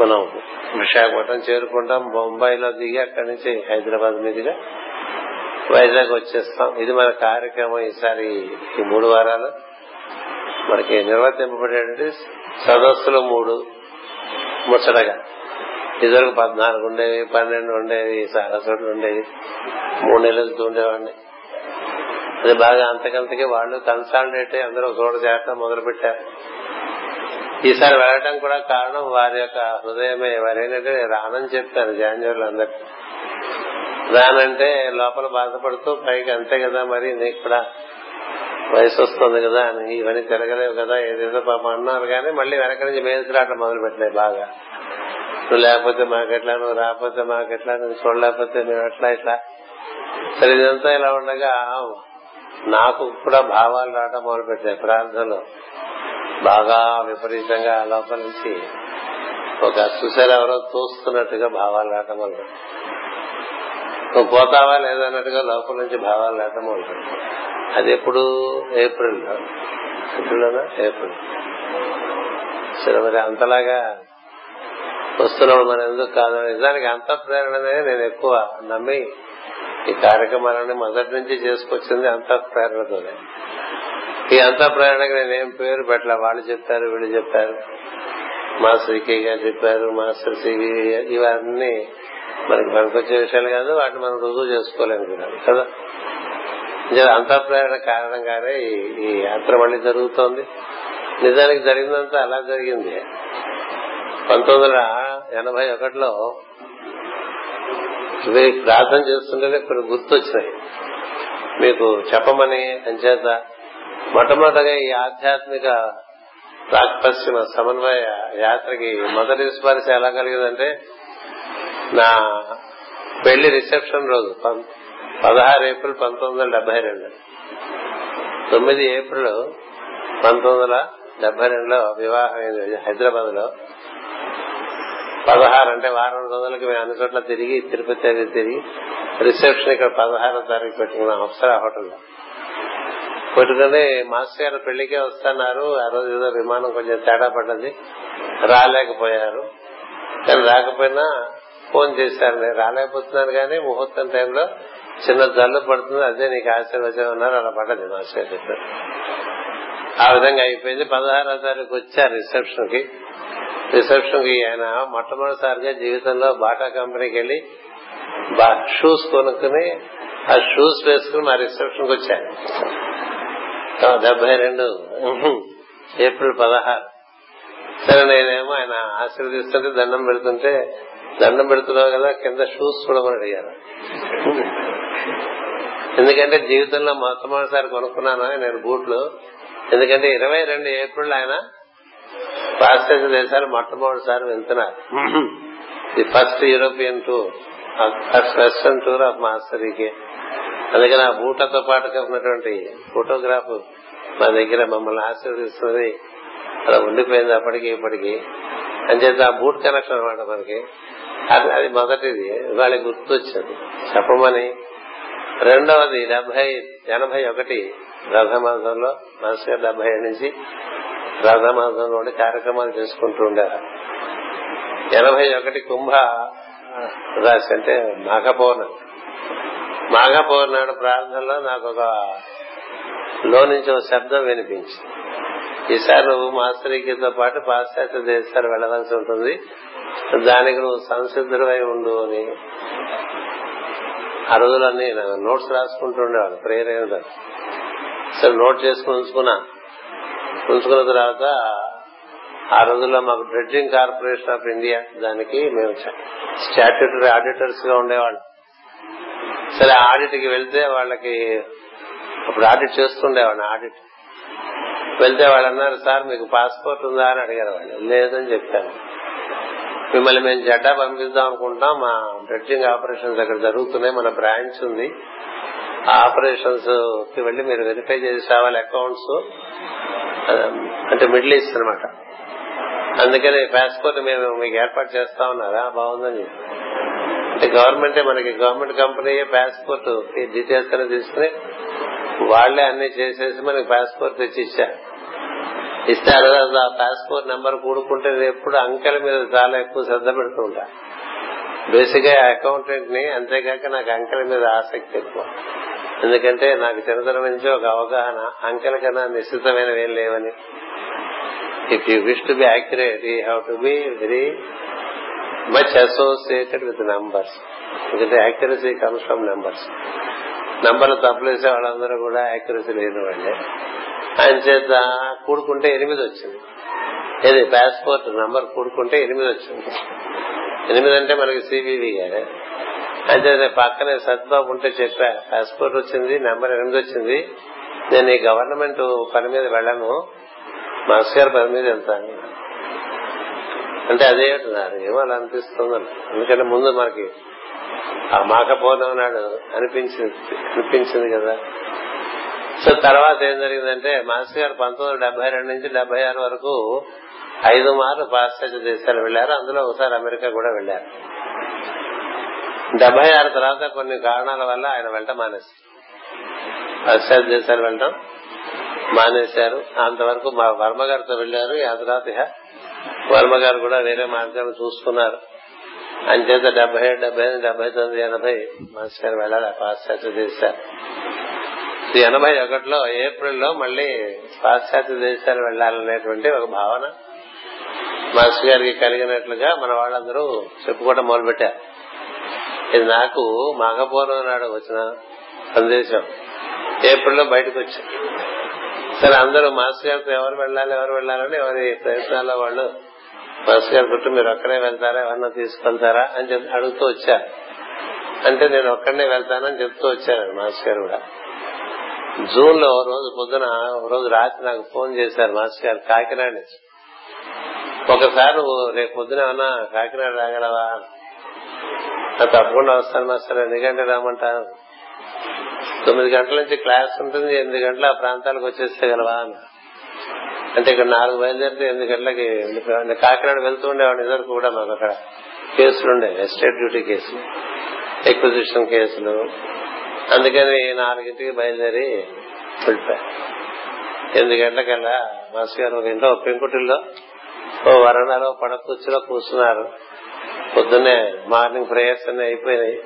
మనం విశాఖపట్నం చేరుకుంటాం. బొంబాయిలో దిగి అక్కడి నుంచి హైదరాబాద్ మీదుగా వైజాగ్ వచ్చేస్తాం. ఇది మన కార్యక్రమం ఈసారి ఈ మూడు వారాలు. మనకి నిర్వర్తింపబడేటువంటి సదస్సులు మూడు ముచ్చటగా. ఇదివరకు పద్నాలుగు ఉండేవి పన్నెండు ఉండేవి సారస్వతులు ఉండేవి మూడు నెలలు ఉండేవాడిని. అది బాగా అంతకంతకి వాళ్ళు కన్సాలిడేట్ అందరూ చోట చేరటం మొదలు పెట్టారు ఈసారి వెళ్ళటం కూడా కారణం వారి యొక్క హృదయమే. వారు ఏంటంటే రానని చెప్తాను జాన్యువరిలో అందరికి. రానంటే లోపల బాధపడుతూ పైకి అంతే కదా మరి నీకు కూడా వయసు వస్తుంది కదా అని ఇవన్నీ తిరగలేవు కదా ఏదేదో పాప అన్నారు కానీ మళ్ళీ వెనక నుంచి మేల్చి రావటం మొదలు పెట్టినాయి బాగా. నువ్వు లేకపోతే మాకెట్లా నువ్వు రాకపోతే మాకెట్లా నువ్వు చూడలేకపోతే మేము ఎట్లా ఇట్లా? సరే ఇదంతా ఇలా ఉండగా నాకు కూడా భావాలు రావటం మొదలు పెట్టాయి ప్రార్థనలో బాగా విపరీతంగా లోపల నుంచి ఒక సుశల ఎవరో తోస్తున్నట్టుగా భావాలు రావటం మొదలు నువ్వు పోతావా లేదన్నట్టుగా లోపల నుంచి భావాలు రావటం మొదలు అది ఎప్పుడు ఏప్రిల్ ఏప్రిల్లోనా? ఏప్రిల్. సరే మరి అంతలాగా వస్తున్నాడు మనం ఎందుకు కాదు? నిజానికి అంత ప్రేరణనే నేను ఎక్కువ నమ్మి ఈ కార్యక్రమాలని మొదటి నుంచి చేసుకొచ్చింది అంత ప్రేరణతోనే. ఈ అంత ప్రేరణకి నేనేం పేరు పెట్టలే? వాళ్ళు చెప్పారు వీళ్ళు చెప్పారు. మాస్టర్ కే గారు చెప్పారు మాస్టర్ సివి ఇవన్నీ మనకి పనికొచ్చే విషయాలు కాదు వాటిని మనం రుజువు చేసుకోలేము కదా? అంత ప్రేరణ కారణంగానే ఈ యాత్ర మళ్ళీ జరుగుతోంది. నిజానికి జరిగిందంతా అలా జరిగింది. పంతొమ్మిది వందల ఎనభై ఒకటిలో ప్రార్థన చేస్తుంటేనే కొన్ని గుర్తొచ్చినాయి. మీకు చెప్పమని అంచేత మొట్టమొదటిగా ఈ ఆధ్యాత్మిక పశ్చిమ సమన్వయ యాత్రకి మొదటి స్పర్శ ఎలా కలిగిందంటే నా పెళ్ళి రిసెప్షన్ రోజు పదహారు ఏప్రిల్ పంతొమ్మిది వందల డెబ్బై రెండు. తొమ్మిది ఏప్రిల్ పంతొమ్మిది వందల డెబ్బై రెండులో వివాహం హైదరాబాద్లో పదహారు అంటే వారం రోజులకి మేము అన్ని చోట్ల తిరిగి తిరుపతి అది తిరిగి రిసెప్షన్ ఇక్కడ పదహారో తారీఖు పెట్టుకున్నాం అప్సరా హోటల్లో. పెట్టుకుని మాస్టర్ గారు పెళ్ళికే వస్తున్నారు ఆ రోజు ఏదో విమానం కొంచెం తేడా పడ్డది రాలేకపోయారు. కానీ రాకపోయినా ఫోన్ చేశారు నేను రాలేకపోతున్నాను కానీ ముహూర్తం టైంలో చిన్న జల్లు పడుతుంది అదే నీకు ఆశీర్వచనం ఉన్నారు అలా పడ్డది మాస్టర్ గారు చెప్పారు. ఆ విధంగా అయిపోయింది. పదహారో తారీఖు వచ్చారు రిసెప్షన్కి రిసెప్షన్కి ఆయన మొట్టమొదటిసారిగా జీవితంలో బాటా కంపెనీకి వెళ్ళి షూస్ కొనుక్కుని ఆ షూస్ వేసుకుని మా రిసెప్షన్కి వచ్చాను. డెబ్బై రెండు ఏప్రిల్ పదహారు. సరే నేనేమో ఆయన ఆశీర్వదిస్తుంటే దండం పెడుతుంటే దండం పెడుతున్నావు కదా కింద షూస్ చూడమని అడిగారు. ఎందుకంటే జీవితంలో మొట్టమొదటిసారి కొనుక్కున్నాను నేను బూట్లు. ఎందుకంటే ఇరవై రెండు ఏప్రిల్ ఆయన పాశ్చాత్య దేశాలు మొట్టమొదటిసారి వెళ్తున్నారు. The first European tour first western tour of మాస్టరీకి అందుకని ఆ బూటతో పాటు ఉన్నటువంటి ఫోటోగ్రాఫ్ మా దగ్గర మమ్మల్ని ఆశీర్వదిస్తున్నది అలా ఉండిపోయింది అప్పటికి ఇప్పటికి. అంచేత ఆ బూట్ కనెక్షన్ అనమాట మనకి. అది మొదటిది. వాళ్ళకి గుర్తొచ్చింది. చెప్పమని. రెండవది డెబ్బై ఎనభై ఒకటి రథమాసంలో మనసు డెబ్బై ఏడు నుంచి రథమాసంలో ఉండి కార్యక్రమాలు చేసుకుంటూ ఉండారు ఎనభై ఒకటి కుంభ రాశి అంటే మాఘపౌర్ణమి. మాఘపౌర్ణాడు ప్రార్థనలో నాకు ఒక లో నుంచి ఒక శబ్దం వినిపించింది. ఈసారి నువ్వు మాస్టరీకితో పాటు పాశ్చాత్య దేశాలు వెళ్ళవలసి ఉంటుంది. దానికి నువ్వు సంసిద్ధుడై ఉండు అని ఆ రోజులన్నీ నోట్స్ రాసుకుంటూ ఉండేవాడు ప్రేరేణ సరే నోట్ చేసుకుని ఉంచుకున్నా పులుసుకున్న తర్వాత ఆ రోజుల్లో మాకు డ్రెడ్జింగ్ కార్పొరేషన్ ఆఫ్ ఇండియా దానికి మేము స్టాట్యూటరీ ఆడిటర్స్గా ఉండేవాళ్ళం. సరే ఆడిట్కి వెళ్తే వాళ్ళకి అప్పుడు ఆడిట్ చేస్తుండేవాడిని ఆడిట్. వెళ్తే వాళ్ళు అన్నారు సార్ మీకు పాస్పోర్ట్ ఉందా? అని అడిగారు వాళ్ళు. లేదని చెప్పాను మిమ్మల్ని మేము జడ్డా పంపిద్దాం అనుకుంటాం. మా డ్రెడ్జింగ్ ఆపరేషన్స్ అక్కడ జరుగుతున్నాయి మన బ్రాంచ్ ఉంది. ఆపరేషన్స్కి వెళ్ళి మీరు వెరిఫై చేసి రావాలి అకౌంట్స్. అంటే మిడిల్ ఈస్ట్ అనమాట అందుకని పాస్పోర్ట్ మేము మీకు ఏర్పాటు చేస్తా ఉన్నారా? బాగుందని అంటే గవర్నమెంటే మనకి గవర్నమెంట్ కంపెనీ పాస్పోర్ట్ డీటెయిల్స్ అనేది తీసుకుని వాళ్ళే అన్ని చేసేసి మనకి పాస్పోర్ట్ తెచ్చి ఇచ్చారు. ఇస్తే ఆ పాస్పోర్ట్ నెంబర్ కూడుకుంటే ఎప్పుడు అంకెల మీద చాలా ఎక్కువ శ్రద్ధ పెడుతూ ఉంటా బేసిక్గా అకౌంటెంట్ని అంతేకాక నాకు అంకెల మీద ఆసక్తి ఎక్కువ. ఎందుకంటే నాకు చిన్నతనం నుంచి ఒక అవగాహన అంకెల కన్నా నిశ్చితమైనవి ఏం లేవని if you wish to be accurate you have to be very much associated with numbers ఎందుకంటే యాక్యురసీ కమ్స్ ఫ్రమ్ నంబర్స్ నంబర్లు తప్పులేసే వాళ్ళందరూ కూడా యాక్యురసీ లేని వాళ్ళే ఆయన చేత కూడుకుంటే ఎనిమిది వచ్చింది. ఏది పాస్పోర్ట్ నంబర్ కూడుకుంటే ఎనిమిది వచ్చింది. ఎనిమిది అంటే మనకి సిబివి గారే అయితే పక్కనే సత్బాబు ఉంటే చెప్పా పాస్పోర్ట్ వచ్చింది నెంబర్ ఎనిమిది వచ్చింది. నేను ఈ గవర్నమెంట్ పని మీద వెళ్ళను. మాస్ గారి పని మీద వెళ్తాను. అంటే అదే అంటున్నారు. ఏమో అలా అనిపిస్తుందని ఎందుకంటే ముందు మనకి ఆ మాకపోవడం నాడు అనిపించింది అనిపించింది కదా. సో తర్వాత ఏం జరిగిందంటే మాస్ గారు పంతొమ్మిది వందల డెబ్బై రెండు నుంచి డెబ్బై ఆరు వరకు ఐదు మార్లు పాశ్చాత్య దేశాలు వెళ్ళారు అందులో ఒకసారి అమెరికా కూడా వెళ్ళారు డెబ్బై ఆరు తర్వాత కొన్ని కారణాల వల్ల ఆయన వెళ్ళటం మానేశారు. పాశ్చాత్య దేశాలు వెళ్ళటం మానేశారు. అంతవరకు మా వర్మ గారితో వెళ్ళారు ఆ తర్వాత వర్మ గారు కూడా వేరే మార్గాన్ని చూసుకున్నారు. అంచేత డెబ్బై ఏడు డెబ్బై ఎనిమిది డెబ్బై తొమ్మిది ఎనభై మాస్టర్ గారు వెళ్ళాలి పాశ్చాత్య దేశాలు. ఎనభై ఒకటిలో ఏప్రిల్లో మళ్ళీ పాశ్చాత్య దేశాలు వెళ్ళాలనేటువంటి ఒక భావన మాస్టర్ గారికి కలిగినట్లుగా మన వాళ్ళందరూ చెప్పుకోవడం మొదలుపెట్టారు. ఇది నాకు మాఘపూర్వం నాడు వచ్చిన సందేశం. ఏప్రిల్లో బయటకు వచ్చింది సరే అందరూ మాస్టర్ గారితో ఎవరు వెళ్ళాలి ఎవరు వెళ్ళాలని ఎవరి ప్రయత్నాల్లో వాళ్ళు మాస్టర్ గారి చుట్టూ మీరు ఒక్కడే వెళ్తారా ఎవరన్నా తీసుకెళ్తారా అని చెప్పి అడుగుతూ వచ్చారు. అంటే నేను ఒక్కడనే వెళ్తానని చెప్తూ వచ్చాను మాస్టర్ గారు కూడా. జూన్లో రోజు పొద్దున రోజు రాత్రి నాకు ఫోన్ చేశారు మాస్టర్ గారు కాకినాడ నుంచి. ఒకసారి నువ్వు రేపు పొద్దున ఏమన్నా కాకినాడ రాగలవా? తప్పకుండా వస్తాను మాస్టర్. ఎన్ని గంటలు రామంటాను తొమ్మిది గంటల నుంచి క్లాస్ ఉంటుంది. ఎనిమిది గంటల ఆ ప్రాంతాలకు వచ్చేస్తే గలవా అంటే ఇక్కడ నాలుగు బయలుదేరితే ఎనిమిది గంటలకి కాకినాడ వెళ్తూ ఉండేవాడిని ఇద్దరు కూడా మాకు అక్కడ కేసులు ఉండే ఎస్టేట్ డ్యూటీ కేసులు ఎక్విజిషన్ కేసులు. అందుకని నాలుగింటికి బయలుదేరి వెళ్ళిపోయా. ఎనిమిది గంటలకల్లా మాస్ గారు ఒక ఇంట్లో పెంకుటిల్లో ఓ వరణాలో పడ కూర్చులో కూర్చున్నారు. పొద్దున్నే మార్నింగ్ ప్రేయర్స్ అన్ని అయిపోయినాయి.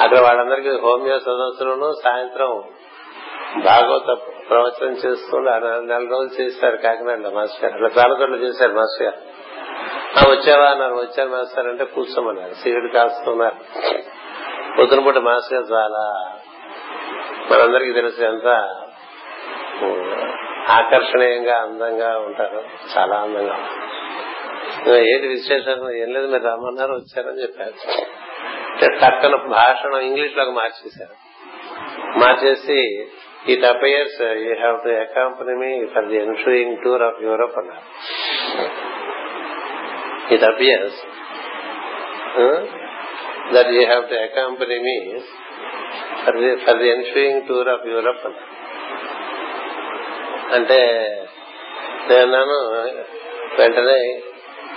అక్కడ వాళ్ళందరికీ హోమియో సదస్సులను సాయంత్రం భాగవత ప్రవచనం చేస్తుండే నెల రోజులు చేశారు కాకినాడలో మాస్టర్ గారు. అట్లా చాలా చోట్ల చేశారు మాస్టర్ గారు. వచ్చావా అన్నారు. వచ్చారు మాస్టర్ అంటే కూర్చోమన్నారు. సీరుడు కాస్తున్నారు. పొద్దున పూట మాస్టర్ గారు చాలా మనందరికీ తెలిసి ఎంత ఆకర్షణీయంగా అందంగా ఉంటారు. చాలా అందంగా. ఏది విశేషం ఏం లేదు మీరు రమ్మన్నారు వచ్చారని చెప్పారు. తక్కన భాషను ఇంగ్లీష్లోకి మార్చేశారు. మార్చేసి ఈ డెబ్బై years you have to accompany me for the ensuing tour of Europe అన్నారు. ఈ డెబ్బై years that you have to accompany me for the for the ensuing tour of Europe అన్నారు. అంటే నేను వెంటనే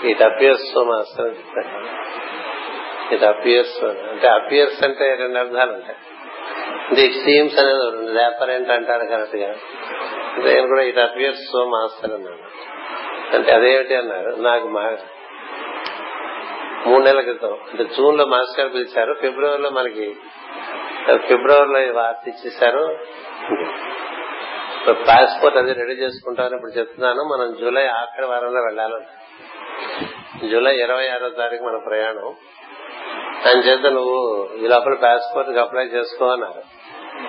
ఇట్ అపియర్స్ సో మాస్టర్ చెప్పాను it appears అంటే appears అంటే రెండు అర్థాలు ఉంటాయి. అంటే ఇట్ సీమ్స్ అనేది రెండు రేపరెంట్ అంటారు కరెక్ట్గా అంటే నేను కూడా ఇట్ అపియర్స్ సో మాస్టర్ అన్నాడు అంటే అదేమిటి అన్నారు? నాకు మా మూడు నెలల క్రితం. అంటే జూన్లో మాస్టర్ గారు పిలిచారు. ఫిబ్రవరిలో మనకి ఫిబ్రవరిలో ఈ వార్త ఇచ్చేసారు పాస్పోర్ట్ అది రెడీ చేసుకుంటామని ఇప్పుడు చెప్తున్నాను. మనం జూలై ఆఖరి వారంలో వెళ్ళాలంట జూలై ఇరవై ఆరో తారీఖు మన ప్రయాణం. దాని చేత నువ్వు ఈ లోపల పాస్పోర్ట్కి అప్లై చేసుకో అన్నారు.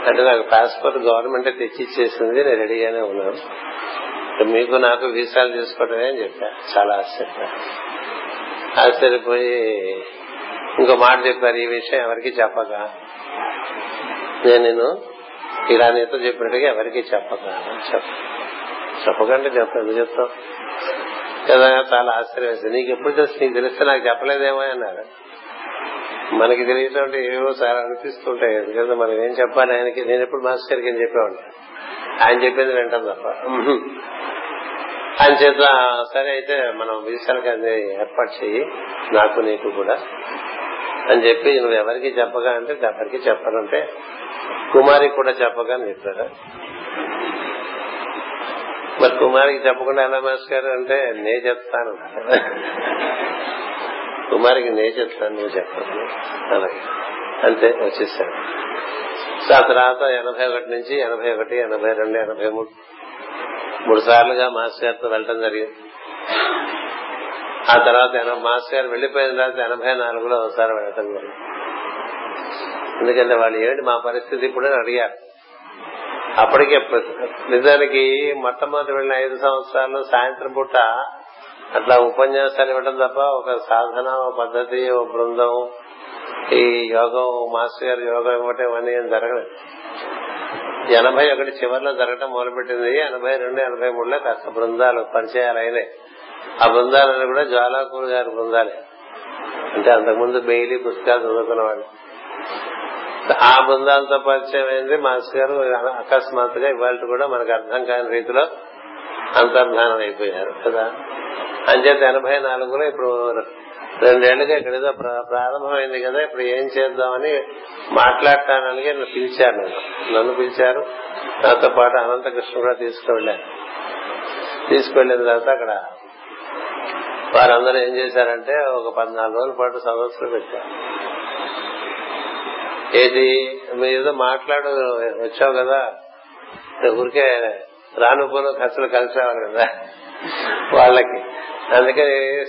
అంటే నాకు పాస్పోర్ట్ గవర్నమెంట్ తెచ్చి ఇచ్చేసింది నేను రెడీగానే ఉన్నాను. మీకు నాకు వీసాలు తీసుకోవడమే అని చెప్పా. చాలా ఆశ్చర్య ఆశ్చర్యపోయి ఇంకో మాట చెప్పారు ఈ విషయం ఎవరికి చెప్పక. నేను నేను ఇలా నీతో చెప్పినట్టుగా ఎవరికి చెప్పక చెప్ప. చెప్పకంటే చెప్ప ఎందుకు చెప్తావు? కదా చాలా ఆశ్చర్యం వేసింది నీకు ఎప్పుడు తెలుసు? నీకు తెలిస్తే నాకు చెప్పలేదేమో అన్నారు మనకి తెలియటువంటి ఏవో చాలా అనిపిస్తుంటాయి. ఎందుకంటే మనం ఏం చెప్పాలి ఆయనకి? నేను ఎప్పుడు మాస్టర్ గారికి ఏం చెప్పేవాడిని. ఆయన చెప్పింది వింటాం తప్ప. ఆయన చేత సరే అయితే మనం వీసాలకు అది ఏర్పాటు చెయ్యి. నాకు నీకు కూడా. అని చెప్పి నువ్వు ఎవరికి చెప్పగా అంటే ఎవరికి చెప్పనంటే కుమారికి కూడా చెప్పగా అని చెప్పారు మరి కుమారికి చెప్పకుండా ఎలా మాస్టర్ అంటే నే చెప్తాను. కుమారికి నే చెప్తాను నువ్వు చెప్పను అలాగే. అంతే వచ్చేసాను సో ఆ తర్వాత ఎనభై ఒకటి నుంచి ఎనభై ఒకటి ఎనభై రెండు ఎనభై మూడు మూడు సార్లుగా మాస్టర్ గారితో వెళ్ళటం జరిగింది. ఆ తర్వాత మాస్టర్ గారు వెళ్ళిపోయిన తర్వాత ఎనభై నాలుగులో ఒకసారి వెళ్ళటం జరిగింది. ఎందుకంటే వాళ్ళు ఏమిటి మా పరిస్థితి ఇప్పుడు అడిగారు. అప్పటికే నిజానికి మొట్టమొదటి వెళ్ళిన ఐదు సంవత్సరాలు సాయంత్రం పూట అట్లా ఉపన్యాసాలు ఇవ్వడం తప్ప ఒక సాధన ఒక పద్ధతి ఒక బృందం ఈ యోగం మాస్టర్ గారు యోగం ఇవ్వటం ఇవన్నీ ఏం జరగలేదు. ఎనభై ఒకటి చివరిలో జరగటం మొదలుపెట్టింది. ఎనభై రెండు ఎనభై మూడులో కాస్త బృందాలు పరిచయాలు అయినాయి. ఆ బృందాలను కూడా జ్వాలాకూరు గారి బృందాలే. అంటే అంతకుముందు బెయిలీ పుస్తకాలు చదువుకున్న వాళ్ళు ఆ బృందాలతో పరిచయం అయింది మాస్ గారు అకస్మాత్తుగా ఇవాళ కూడా మనకు అర్థం కాని రీతిలో అంతర్ధానం అయిపోయారు కదా? అంచేత ఎనభై నాలుగులో ఇప్పుడు రెండేళ్ళుగా ఇక్కడ ఏదో ప్రారంభమైంది కదా ఇప్పుడు ఏం చేద్దామని మాట్లాడటానికి నన్ను పిలిచారు నన్ను. నన్ను పిలిచారు. నాతో పాటు అనంతకృష్ణ కూడా తీసుకువెళ్ళారు. తీసుకువెళ్ళిన తర్వాత అక్కడ వారందరూ ఏం చేశారంటే ఒక పద్నాలుగు రోజుల పాటు సదస్సులు పెట్టారు. ఏది? ఏదో మాట్లాడు వచ్చావు కదా? ఊరికే రాను పోను ఖర్చులు కలిసేవారు కదా? వాళ్ళకి. అందుకని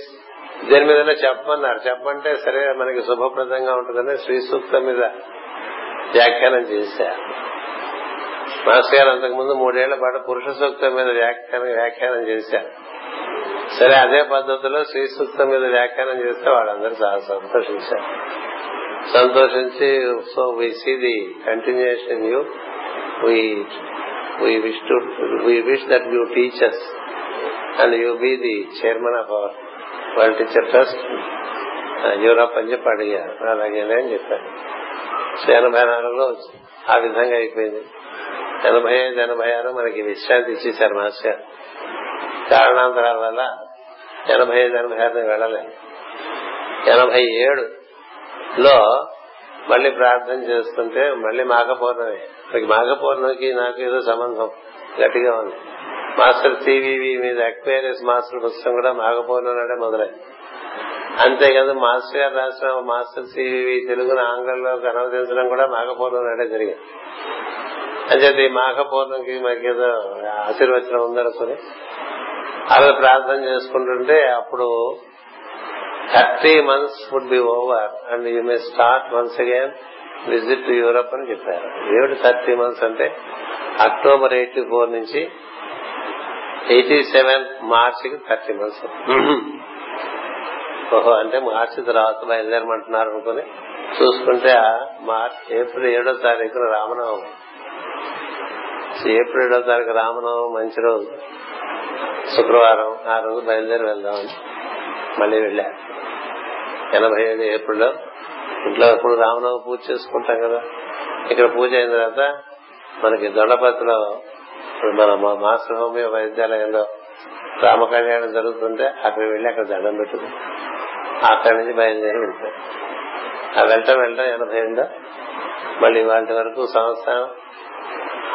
దేని మీద చెప్పమన్నారు. చెప్పమంటే సరే మనకి శుభప్రదంగా ఉంటుందని శ్రీ సూక్తం మీద వ్యాఖ్యానం చేశారు. మాస్టర్ గారు అంతకుముందు మూడేళ్ళ పాటు పురుష సూక్తం మీద వ్యాఖ్యానం వ్యాఖ్యానం చేశారు. సరే అదే పద్ధతిలో శ్రీ సూక్తం మీద వ్యాఖ్యానం చేస్తే వాళ్ళందరూ చాలా సంతోషించారు. సంతోషించి so we see the continuation you we wish to we wish that you teachers and you be the chairman of our world teacher trust Europe అని చెప్పి అడిగారు అలాగే అని చెప్పారు. సో ఎనభై నాలుగులో ఆ విధంగా అయిపోయింది. ఎనభై ఐదు ఎనభై ఆరు మనకి విశ్రాంతి ఇచ్చేశారు మాస్టర్ గారు. కారణాంతరాల వల్ల ఎనభై ఐదు ఎనభై ఆరు వెళ్ళలేదు. ఎనభై ఏడు లో మళ్ళీ ప్రార్థన చేస్తుంటే మళ్ళీ మాఘపౌర్ణమి. మనకి మాఘపౌర్ణమికి నాకు ఏదో సంబంధం. గట్టిగా ఉంది. మాస్టర్ సివివి మీద అక్వేరియస్ మాస్టర్ పుస్తకం కూడా మాఘపౌర్ణమి నాడే మొదలైంది అంతే మాస్టర్ గారు రాసిన మాస్టర్ సివివి తెలుగును ఆంగ్లంలో అనువదించడం కూడా మాఘపౌర్ణమి నాడే జరిగింది. అంచేది ఈ మాఘపౌర్ణమికి మనకి ఏదో ఆశీర్వచనం ఉందనుకుని అలా ప్రార్థన చేసుకుంటుంటే అప్పుడు thirty months would be over and you may start once again visit to Europe అని చెప్పారు. ఏమిటి థర్టీ మంత్స్ అంటే? అక్టోబర్ ఎయిటీ ఫోర్ నుంచి ఎయిటీ సెవెన్ మార్చికి థర్టీ మంత్స్. ఓహో అంటే మార్చి తర్వాత బయలుదేరమంటున్నారు అనుకుని చూసుకుంటే మార్చ్ ఏప్రిల్ ఏడో తారీఖున రామనవమి. ఏప్రిల్ ఏడో తారీఖు రామనవమి మంచి రోజు. శుక్రవారం ఆ రోజు బయలుదేరి వెళ్దామని మళ్ళీ వెళ్ళారు. ఎనభై ఏడు ఏప్రిల్ ఇంట్లో ఇప్పుడు రామనవమి పూజ చేసుకుంటాం కదా. ఇక్కడ పూజ అయిన తర్వాత మనకి దొండపతిలో మన మాస్టర్ హోమియో వైద్యాలయంలో రామ కళ్యాణం జరుగుతుంటే అక్కడ వెళ్ళి అక్కడ దండం పెట్టుకుని అక్కడి నుంచి బయలుదేరి వెళ్తారు ఆ వెళ్ళటం వెళ్ళటం ఎనభై ఎనిమిదో మళ్ళీ వాటి వరకు సంవత్సరం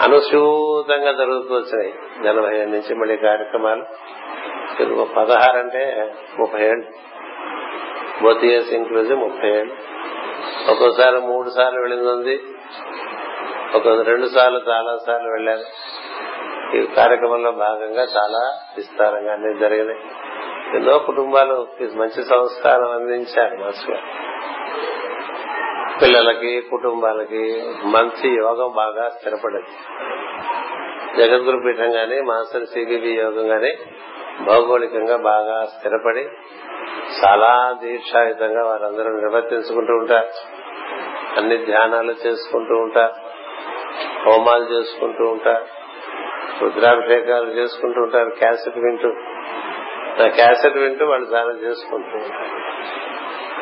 అనుసూతంగా జరుగుతూ వచ్చినాయి. ఎనభై ఏడు నుంచి మళ్ళీ కార్యక్రమాలు. పదహారు అంటే ముప్పై ఏళ్ళు. బోత్ ఇయర్స్ ఇంక్లూజివ్ ముప్పై ఏళ్ళు. ఒక్కోసారి మూడు సార్లు వెళ్ళింది. ఉంది ఒక రెండు సార్లు చాలా సార్లు వెళ్ళాను. ఈ కార్యక్రమంలో భాగంగా చాలా విస్తారంగా అన్ని జరిగినాయి. ఎన్నో కుటుంబాలు మంచి సంస్కారం అందించారు మాస్టర్ గారు. పిల్లలకి కుటుంబాలకి మంచి యోగం బాగా స్థిరపడింది. జగద్గురు పీఠం గాని మాస్టర్ సిబిబి యోగం గాని భౌగోళికంగా బాగా స్థిరపడి చాలా దీక్షాయుతంగా వారందరూ నిర్వర్తించుకుంటూ ఉంటారు అన్ని ధ్యానాలు చేసుకుంటూ ఉంటారు హోమాలు చేసుకుంటూ ఉంటారు రుద్రాభిషేకాలు చేసుకుంటూ ఉంటారు క్యాసెట్ వింటూ. క్యాసెట్ వింటూ వాళ్ళు చాలా చేసుకుంటూ ఉంటారు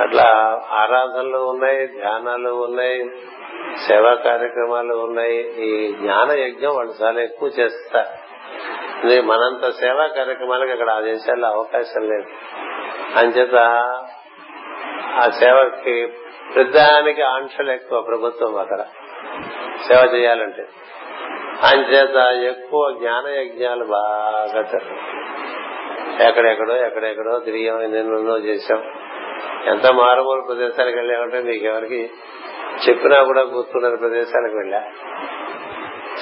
అట్లా ఆరాధనలు ఉన్నాయి ధ్యానాలు ఉన్నాయి సేవా కార్యక్రమాలు ఉన్నాయి. ఈ జ్ఞాన యజ్ఞం వాళ్ళు చాలా ఎక్కువ చేస్తారు మనంత సేవా కార్యక్రమాలకు అక్కడ ఆ దేశాల్లో అవకాశం లేదు. అంచేత ఆ సేవకి ప్రధానికి ఆంక్షలు ఎక్కువ ప్రభుత్వం అక్కడ. సేవ చేయాలంటే. అంచేత ఎక్కువ జ్ఞాన యజ్ఞాలు బాగా జరుగుతాయి. ఎక్కడెక్కడో ఎక్కడెక్కడో తిరిగాం ఎన్నెన్నో చేశాం. ఎంత మారుమూల ప్రదేశాలకు వెళ్ళామంటే మీకు ఎవరికి చెప్పినా కూడా గుర్తున్న ప్రదేశాలకు వెళ్ళా.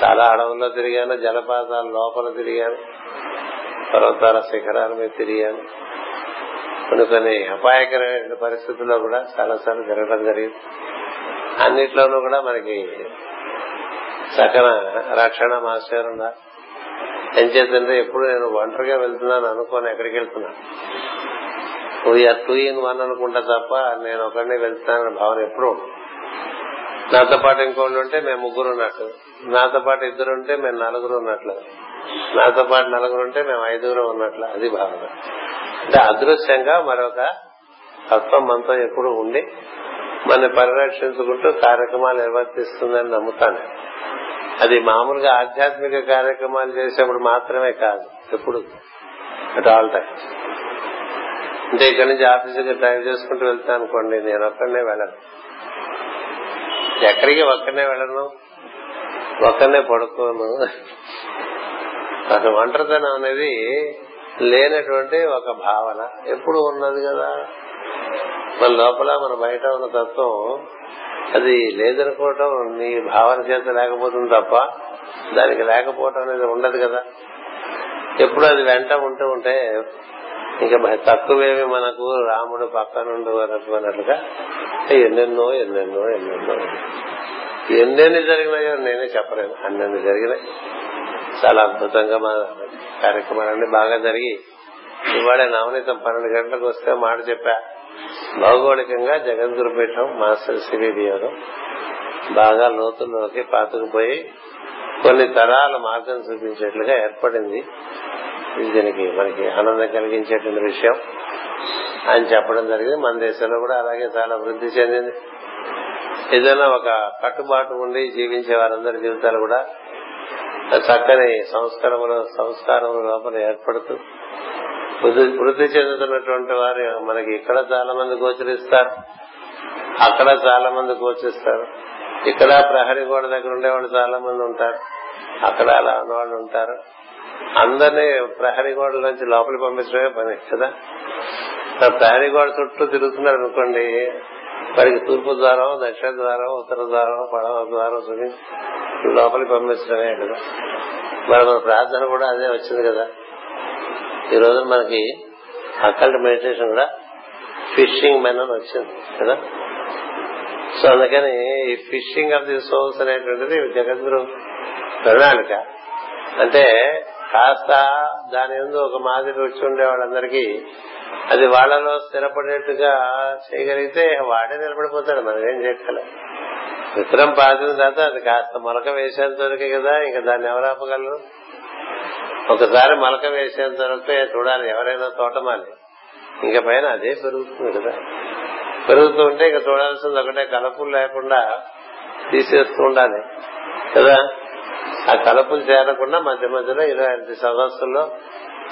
చాలా అడవుల్లో తిరిగాను జలపాతాల లోపల తిరిగాను పర్వతాల శిఖరాల మీద తిరిగాను. కొన్ని కొన్ని అపాయకరమైన పరిస్థితుల్లో కూడా చాలా సార్లు జరగడం జరిగింది. అన్నిట్లోనూ కూడా మనకి సకల రక్షణ మాస్టర్ ఉన్నారు ఏం చేద్దంటే ఎప్పుడు నేను ఒంటరిగా వెళ్తున్నాను అనుకోని ఎక్కడికి వెళ్తున్నాను వీఆర్ టూ ఇన్ వన్ అనుకుంటా తప్ప నేను ఒకరిని వెళ్తున్నానని భావన ఎప్పుడు నాతో పాటు ఇంకోళ్ళు ఉంటే మేము ముగ్గురు ఉన్నట్లు నాతో పాటు ఇద్దరు ఉంటే మేము నలుగురు ఉన్నట్లు. నాతో పాటు నలుగురు ఉంటే మేము ఐదుగురు ఉన్నట్లు. అది భావన. అంటే అదృశ్యంగా మరొక తత్వం మనతో ఎప్పుడు ఉండి మన పరిరక్షించుకుంటూ కార్యక్రమాలు నిర్వర్తిస్తుందని నమ్ముతాను. అది మామూలుగా ఆధ్యాత్మిక కార్యక్రమాలు చేసేప్పుడు మాత్రమే కాదు ఎప్పుడు అట్ ఆల్ టైమ్స్. అంటే ఇక్కడి నుంచి ఆఫీసుకి డ్రైవ్ చేసుకుంటూ వెళ్తాను అనుకోండి నేను ఒక్కడనే వెళ్ళను. ఎక్కడికి ఒక్కడనే వెళ్ళను ఒక్కడనే పడుకోను. అసలు ఒంటరితనం అనేది లేనటువంటి ఒక భావన ఎప్పుడు ఉన్నది కదా? మన లోపల మన బయట ఉన్న తత్వం అది లేదనుకోవటం నీ భావన చేత లేకపోతుంది తప్ప దానికి లేకపోవటం అనేది ఉండదు కదా. ఎప్పుడు అది వెంట ఉంటూ ఉంటే ఇంకా తక్కువేమి మనకు రాముడు పక్కనుండు అన్నట్టుగా ఎన్నెన్నో ఎన్నెన్నో ఎన్నెన్నో. ఎన్నెన్ని జరిగినాయో నేనే చెప్పలేను. అన్నెన్ని జరిగినాయి. చాలా అద్భుతంగా మా కార్యక్రమాలన్నీ బాగా జరిగి ఇవాళ నవనీతం పన్నెండు గంటలకు వస్తే మాట చెప్పా. భౌగోళికంగా జగద్గురుపీఠం మాస్టర్ సిబిబి యోగం బాగా లోతుల్లోకి పాతుకుపోయి కొన్ని తరాల మార్గం చూపించేట్లుగా ఏర్పడింది. ఇది దీనికి మనకి ఆనందం కలిగించేటువంటి విషయం. అని చెప్పడం జరిగింది. మన దేశంలో కూడా అలాగే చాలా వృద్ధి చెందింది. ఏదైనా ఒక కట్టుబాటు ఉండి జీవించే వారందరి జీవితాలు కూడా చక్కని సంస్కారములు సంస్కారముల లోపల ఏర్పడుతూ వృద్ధి చెందుతున్నటువంటి వారు మనకి ఇక్కడ చాలా మంది గోచరిస్తారు. అక్కడ చాలా మంది గోచరిస్తారు. ఇక్కడ ప్రహరీ గోడ దగ్గర ఉండేవాళ్ళు చాలా మంది ఉంటారు. అక్కడ అలా ఉన్నవాళ్ళు ఉంటారు. అందరినీ ప్రహరీ గోడ నుంచి లోపలి పంపించడమే పని కదా? ప్రహరీ గోడ చుట్టూ తిరుగుతున్నారు అనుకోండి వారికి తూర్పు ద్వారం దక్షిణ ద్వారం ఉత్తర ద్వారం పడవ ద్వారం చూసి లోపలికి పంపించడమే కదా. మరి మన ప్రార్థన కూడా అదే వచ్చింది కదా. ఈ రోజు మనకి అక్కల్ట్ మెడిటేషన్ కూడా ఫిషింగ్ మెన్ అని వచ్చింది కదా. సో అందుకని ఈ ఫిషింగ్ ఆఫ్ ది సోల్స్ అనేటువంటిది జగద్గురు ప్రణాళిక. అంటే కాస్త దాని ఎందు ఒక మాదిరి వచ్చి ఉండే వాళ్ళందరికీ అది వాళ్ళలో స్థిరపడేట్టుగా చేయగలిగితే వాడే నిలబడిపోతాడు మనం ఏం చేయగలం విత్తనం పాతిన తర్వాత అది కాస్త మొలక వేసేంత వరకే కదా ఇంకా దాన్ని ఎవరు ఆపగలరు? ఒకసారి మొలక వేసేంత వరకే చూడాలి ఎవరైనా తోటమాలి. ఇంకా పైన అదే పెరుగుతుంది కదా. పెరుగుతూ ఉంటే ఇంకా చూడాల్సింది ఒకటే కలపులు లేకుండా తీసేస్తూ ఉండాలి కదా. ఆ కలపులు చేరకుండా మధ్య మధ్యలో ఇరవై ఐదు సదస్సుల్లో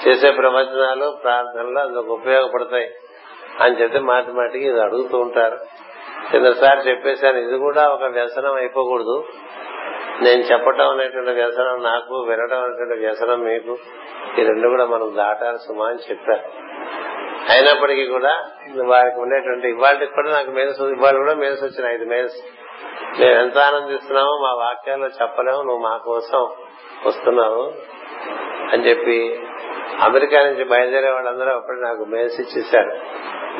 చేసే ప్రవచనాలు ప్రార్థనలు అందుకు ఉపయోగపడతాయి. అని చెప్పి మాటి మాటికి ఇది అడుగుతూ ఉంటారు. కిందసారి చెప్పేశాను ఇది కూడా ఒక వ్యసనం అయిపోకూడదు. నేను చెప్పటం అనేటువంటి వ్యసనం నాకు వినడం అనేటువంటి వ్యసనం మీకు. ఈ రెండు కూడా మనం దాటాలి సుమా అని చెప్పారు. అయినప్పటికీ కూడా వారికి ఉండేటువంటి ఇవాళ కూడా నాకు మేల్స్ ఇవాళ కూడా మేల్స్ వచ్చిన ఐదు మేల్స్. మేము ఎంత ఆనందిస్తున్నామో మా వాక్యాల్లో చెప్పలేము నువ్వు మా కోసం వస్తున్నావు అని చెప్పి అమెరికా నుంచి బయలుదేరే వాళ్ళందరూ అప్పుడు నాకు మెయిల్స్ ఇచ్చేసారు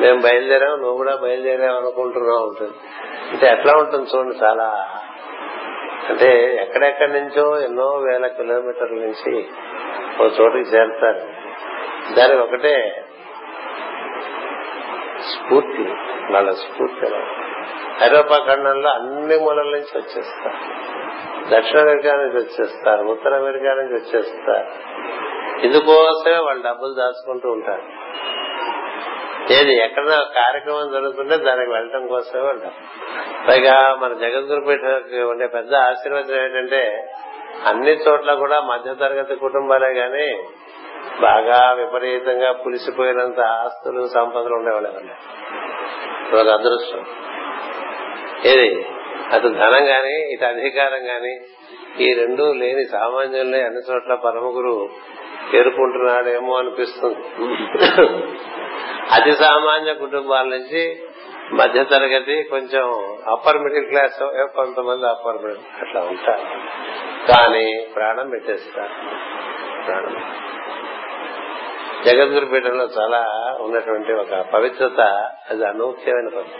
మేము బయలుదేరాం నువ్వు కూడా బయలుదేరాం అనుకుంటున్నావు. ఉంటుంది అంటే ఎట్లా ఉంటుంది చూడండి చాలా. అంటే ఎక్కడెక్కడి నుంచో ఎన్నో వేల కిలోమీటర్ల నుంచి ఓ చోటుకి చేరుతారు. దాని ఒకటే స్ఫూర్తి వాళ్ళ స్ఫూర్తి ఐరోపా ఖండంలో అన్ని మూలల నుంచి వచ్చేస్తారు. దక్షిణ అమెరికా నుంచి వచ్చేస్తారు ఉత్తర అమెరికా నుంచి వచ్చేస్తారు. ఇందుకోసమే వాళ్ళు డబ్బులు దాచుకుంటూ ఉంటారు. ఏది ఎక్కడ కార్యక్రమం జరుగుతుంటే దానికి వెళ్ళటం కోసమే ఉంటాం పైగా మన జగద్గురుపేట ఉండే పెద్ద ఆశీర్వచనం ఏంటంటే అన్ని చోట్ల కూడా మధ్యతరగతి కుటుంబాలే గాని బాగా విపరీతంగా పులిసిపోయినంత ఆస్తులు సంపదలు ఉండేవాళ్ళే ఒక అదృష్టం. ఏది? అటు ధనం గాని ఇటు అధికారం గాని ఈ రెండు లేని సామాన్యుల్ని అన్ని చోట్ల పరమ గురువు చేరుకుంటున్నాడేమో అనిపిస్తుంది. అతి సామాన్య కుటుంబాల నుంచి మధ్య తరగతి కొంచెం అప్పర్ మిడిల్ క్లాస్ కొంతమంది అప్పర్ మిడిల్ అట్లా ఉంటారు. కానీ ప్రాణం పెట్టేస్తారు. ప్రాణం. జగద్గురుపీఠంలో చాలా ఉన్నటువంటి ఒక పవిత్రత అది అనూహ్యమైన పని.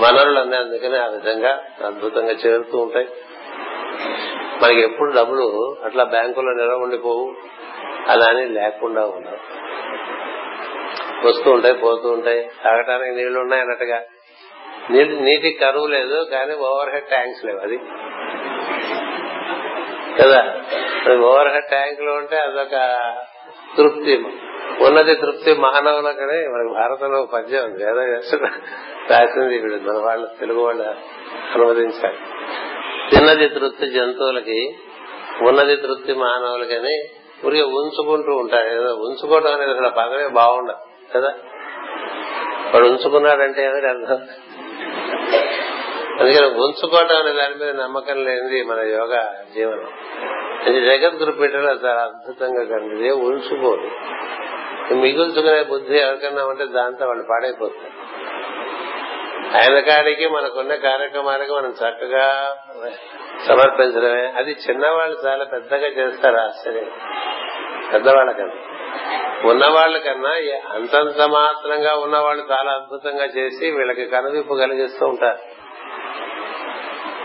వనరులన్నీ అందుకని ఆ విధంగా అద్భుతంగా చేరుతూ ఉంటాయి. మనకి ఎప్పుడు డబ్బులు అట్లా బ్యాంకులో నిలవ ఉండిపోవు. అలా అని లేకుండా ఉండవు వస్తూ ఉంటాయి పోతూ ఉంటాయి. తాగటానికి నీళ్ళు ఉన్నాయి అన్నట్టుగా నీటి నీటి కరువు లేదు కానీ ఓవర్ హెడ్ ట్యాంక్స్ లేవు అది. కదా? ఓవర్ హెడ్ ట్యాంకులు ఉంటే అదొక తృప్తి. ఉన్నది తృప్తి మానవులకనే మనకి భారతంలో పద్యం ఉంది. వేద రాసింది వీడు. మన వాళ్ళు తెలుగు వాళ్ళు అనువదించాలి తిన్నది తృప్తి జంతువులకి ఉన్నది తృప్తి మానవులకని ఊరికే ఉంచుకుంటూ ఉంటారు. ఏదో ఉంచుకోవడం అనేది అసలు పదవే బాగుండదు కదా? వాడు ఉంచుకున్నాడంటే ఏమిటి అర్థం? అందుకని ఉంచుకోవటం అనే దాని మీద నమ్మకం లేనిది మన యోగా జీవనం. అది జగద్గురు పీఠలో చాలా అద్భుతంగా కనిపిది ఉంచుకోదు మిగుల్చుకునే బుద్ధి ఎవరికన్నా ఉంటే దాంతో వాళ్ళు పాడైపోతారు. ఆయన కాడికి మనకున్న కార్యక్రమాలకి మనం చక్కగా సమర్పించడమే. అది చిన్నవాళ్ళు చాలా పెద్దగా చేస్తారు ఆశ్చర్యం. పెద్దవాళ్ళకన్నా. ఉన్నవాళ్ళ కన్నా అంతంత మాత్రంగా ఉన్నవాళ్ళు చాలా అద్భుతంగా చేసి వీళ్ళకి కనువిప్పు కలిగిస్తూ ఉంటారు.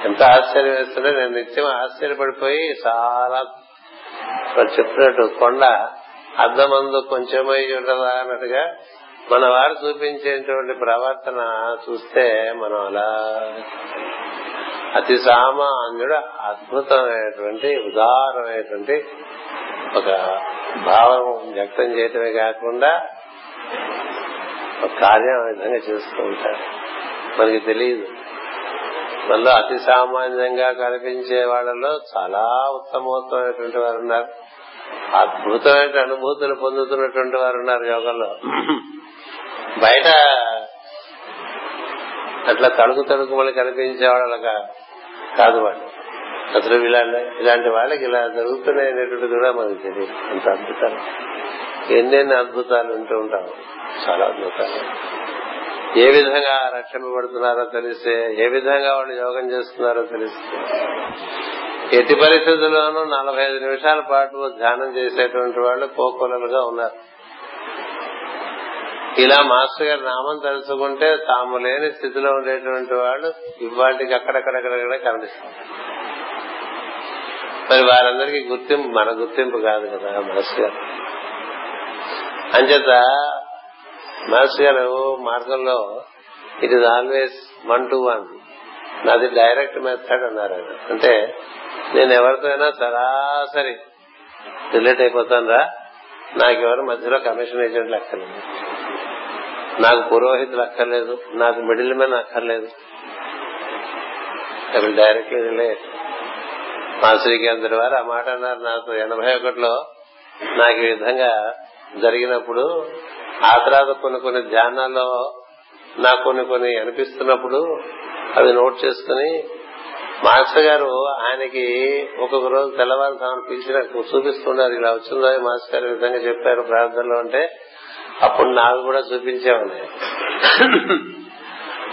ఎంత ఆశ్చర్యం వేస్తుంటే నేను నిత్యం ఆశ్చర్యపడిపోయి చాలా చెప్పినట్టు కొండ అద్దమందు కొంచెమై ఉండదా అన్నట్టుగా మన వారు చూపించేటువంటి ప్రవర్తన చూస్తే మనం అలా అతి సామాన్యుడు అద్భుతమైనటువంటి ఉదారమైనటువంటి ఒక భావం వ్యక్తం చేయటమే కాకుండా ఒక కార్యం విధంగా చేస్తూ ఉంటారు. మనకి తెలియదు మనలో అతి సామాన్యంగా కనిపించే వాళ్ళలో చాలా ఉత్తమోత్తమైనటువంటి వారు ఉన్నారు. అద్భుతమైన అనుభూతులు పొందుతున్నటువంటి వారు ఉన్నారు యోగంలో. బయట అట్లా తణుకు తణుకు మళ్ళీ కనిపించే అలా కాదు వాళ్ళు అసలు ఇలాంటి ఇలాంటి వాళ్ళకి ఇలా జరుగుతున్నాయి అనేటువంటి కూడా మనకు తెలియదు. అంత అద్భుతాలు. ఎన్నెన్ని అద్భుతాలు ఉంటూ ఉంటాం చాలా అద్భుతాలు. ఏ విధంగా రక్షింపబడుతున్నారో తెలిస్తే ఏ విధంగా వాళ్ళు యోగం చేస్తున్నారో తెలిస్తే ఎట్టి పరిస్థితుల్లోనూ నలభై ఐదు నిమిషాల పాటు ధ్యానం చేసేటువంటి వాళ్ళు కోకొలలుగా ఉన్నారు. ఇలా మాస్టర్ గారి నామం తలుచుకుంటే తాము లేని స్థితిలో ఉండేటువంటి వాళ్ళు ఇవాటికి అక్కడక్కడక్కడక్కడ కనిపిస్తారు. మరి వారందరికీ గుర్తింపు మన గుర్తింపు కాదు కదా మాస్టర్ గారు. అంచేత మాస్టర్ గారు మార్గంలో it is always one to one నాది డైరెక్ట్ మెథడ్ అన్నారు ఆయన. అంటే నేను ఎవరితో అయినా సరాసరి రిలేట్ అయిపోతాను రా. నాకెవరు మధ్యలో కమిషన్ ఏజెంట్ లెక్కలేదు నాకు పురోహితులు అక్కర్లేదు నాకు మిడిల్ మెన్ అక్కర్లేదు. ఐ విల్ డైరెక్ట్లీ రిలేట్ మా వారు ఆ మాట అన్నారు. నాకు ఎనభై ఒకటిలో నాకు ఈ విధంగా జరిగినప్పుడు ఆ తర్వాత కొన్ని కొన్ని ధ్యానాల్లో నాకు కొన్ని కొన్ని అనిపిస్తున్నప్పుడు అవి నోట్ చేసుకుని మాస్టర్ గారు ఆయనకి ఒక్కొక్క రోజు తెల్లవారు తాను పిలిచిన చూపిస్తున్నారు. ఇలా వచ్చిందో మాస్టర్ గారు? ఈ విధంగా చెప్పారు ప్రార్థనలో అంటే అప్పుడు నాకు కూడా చూపించేవాడిని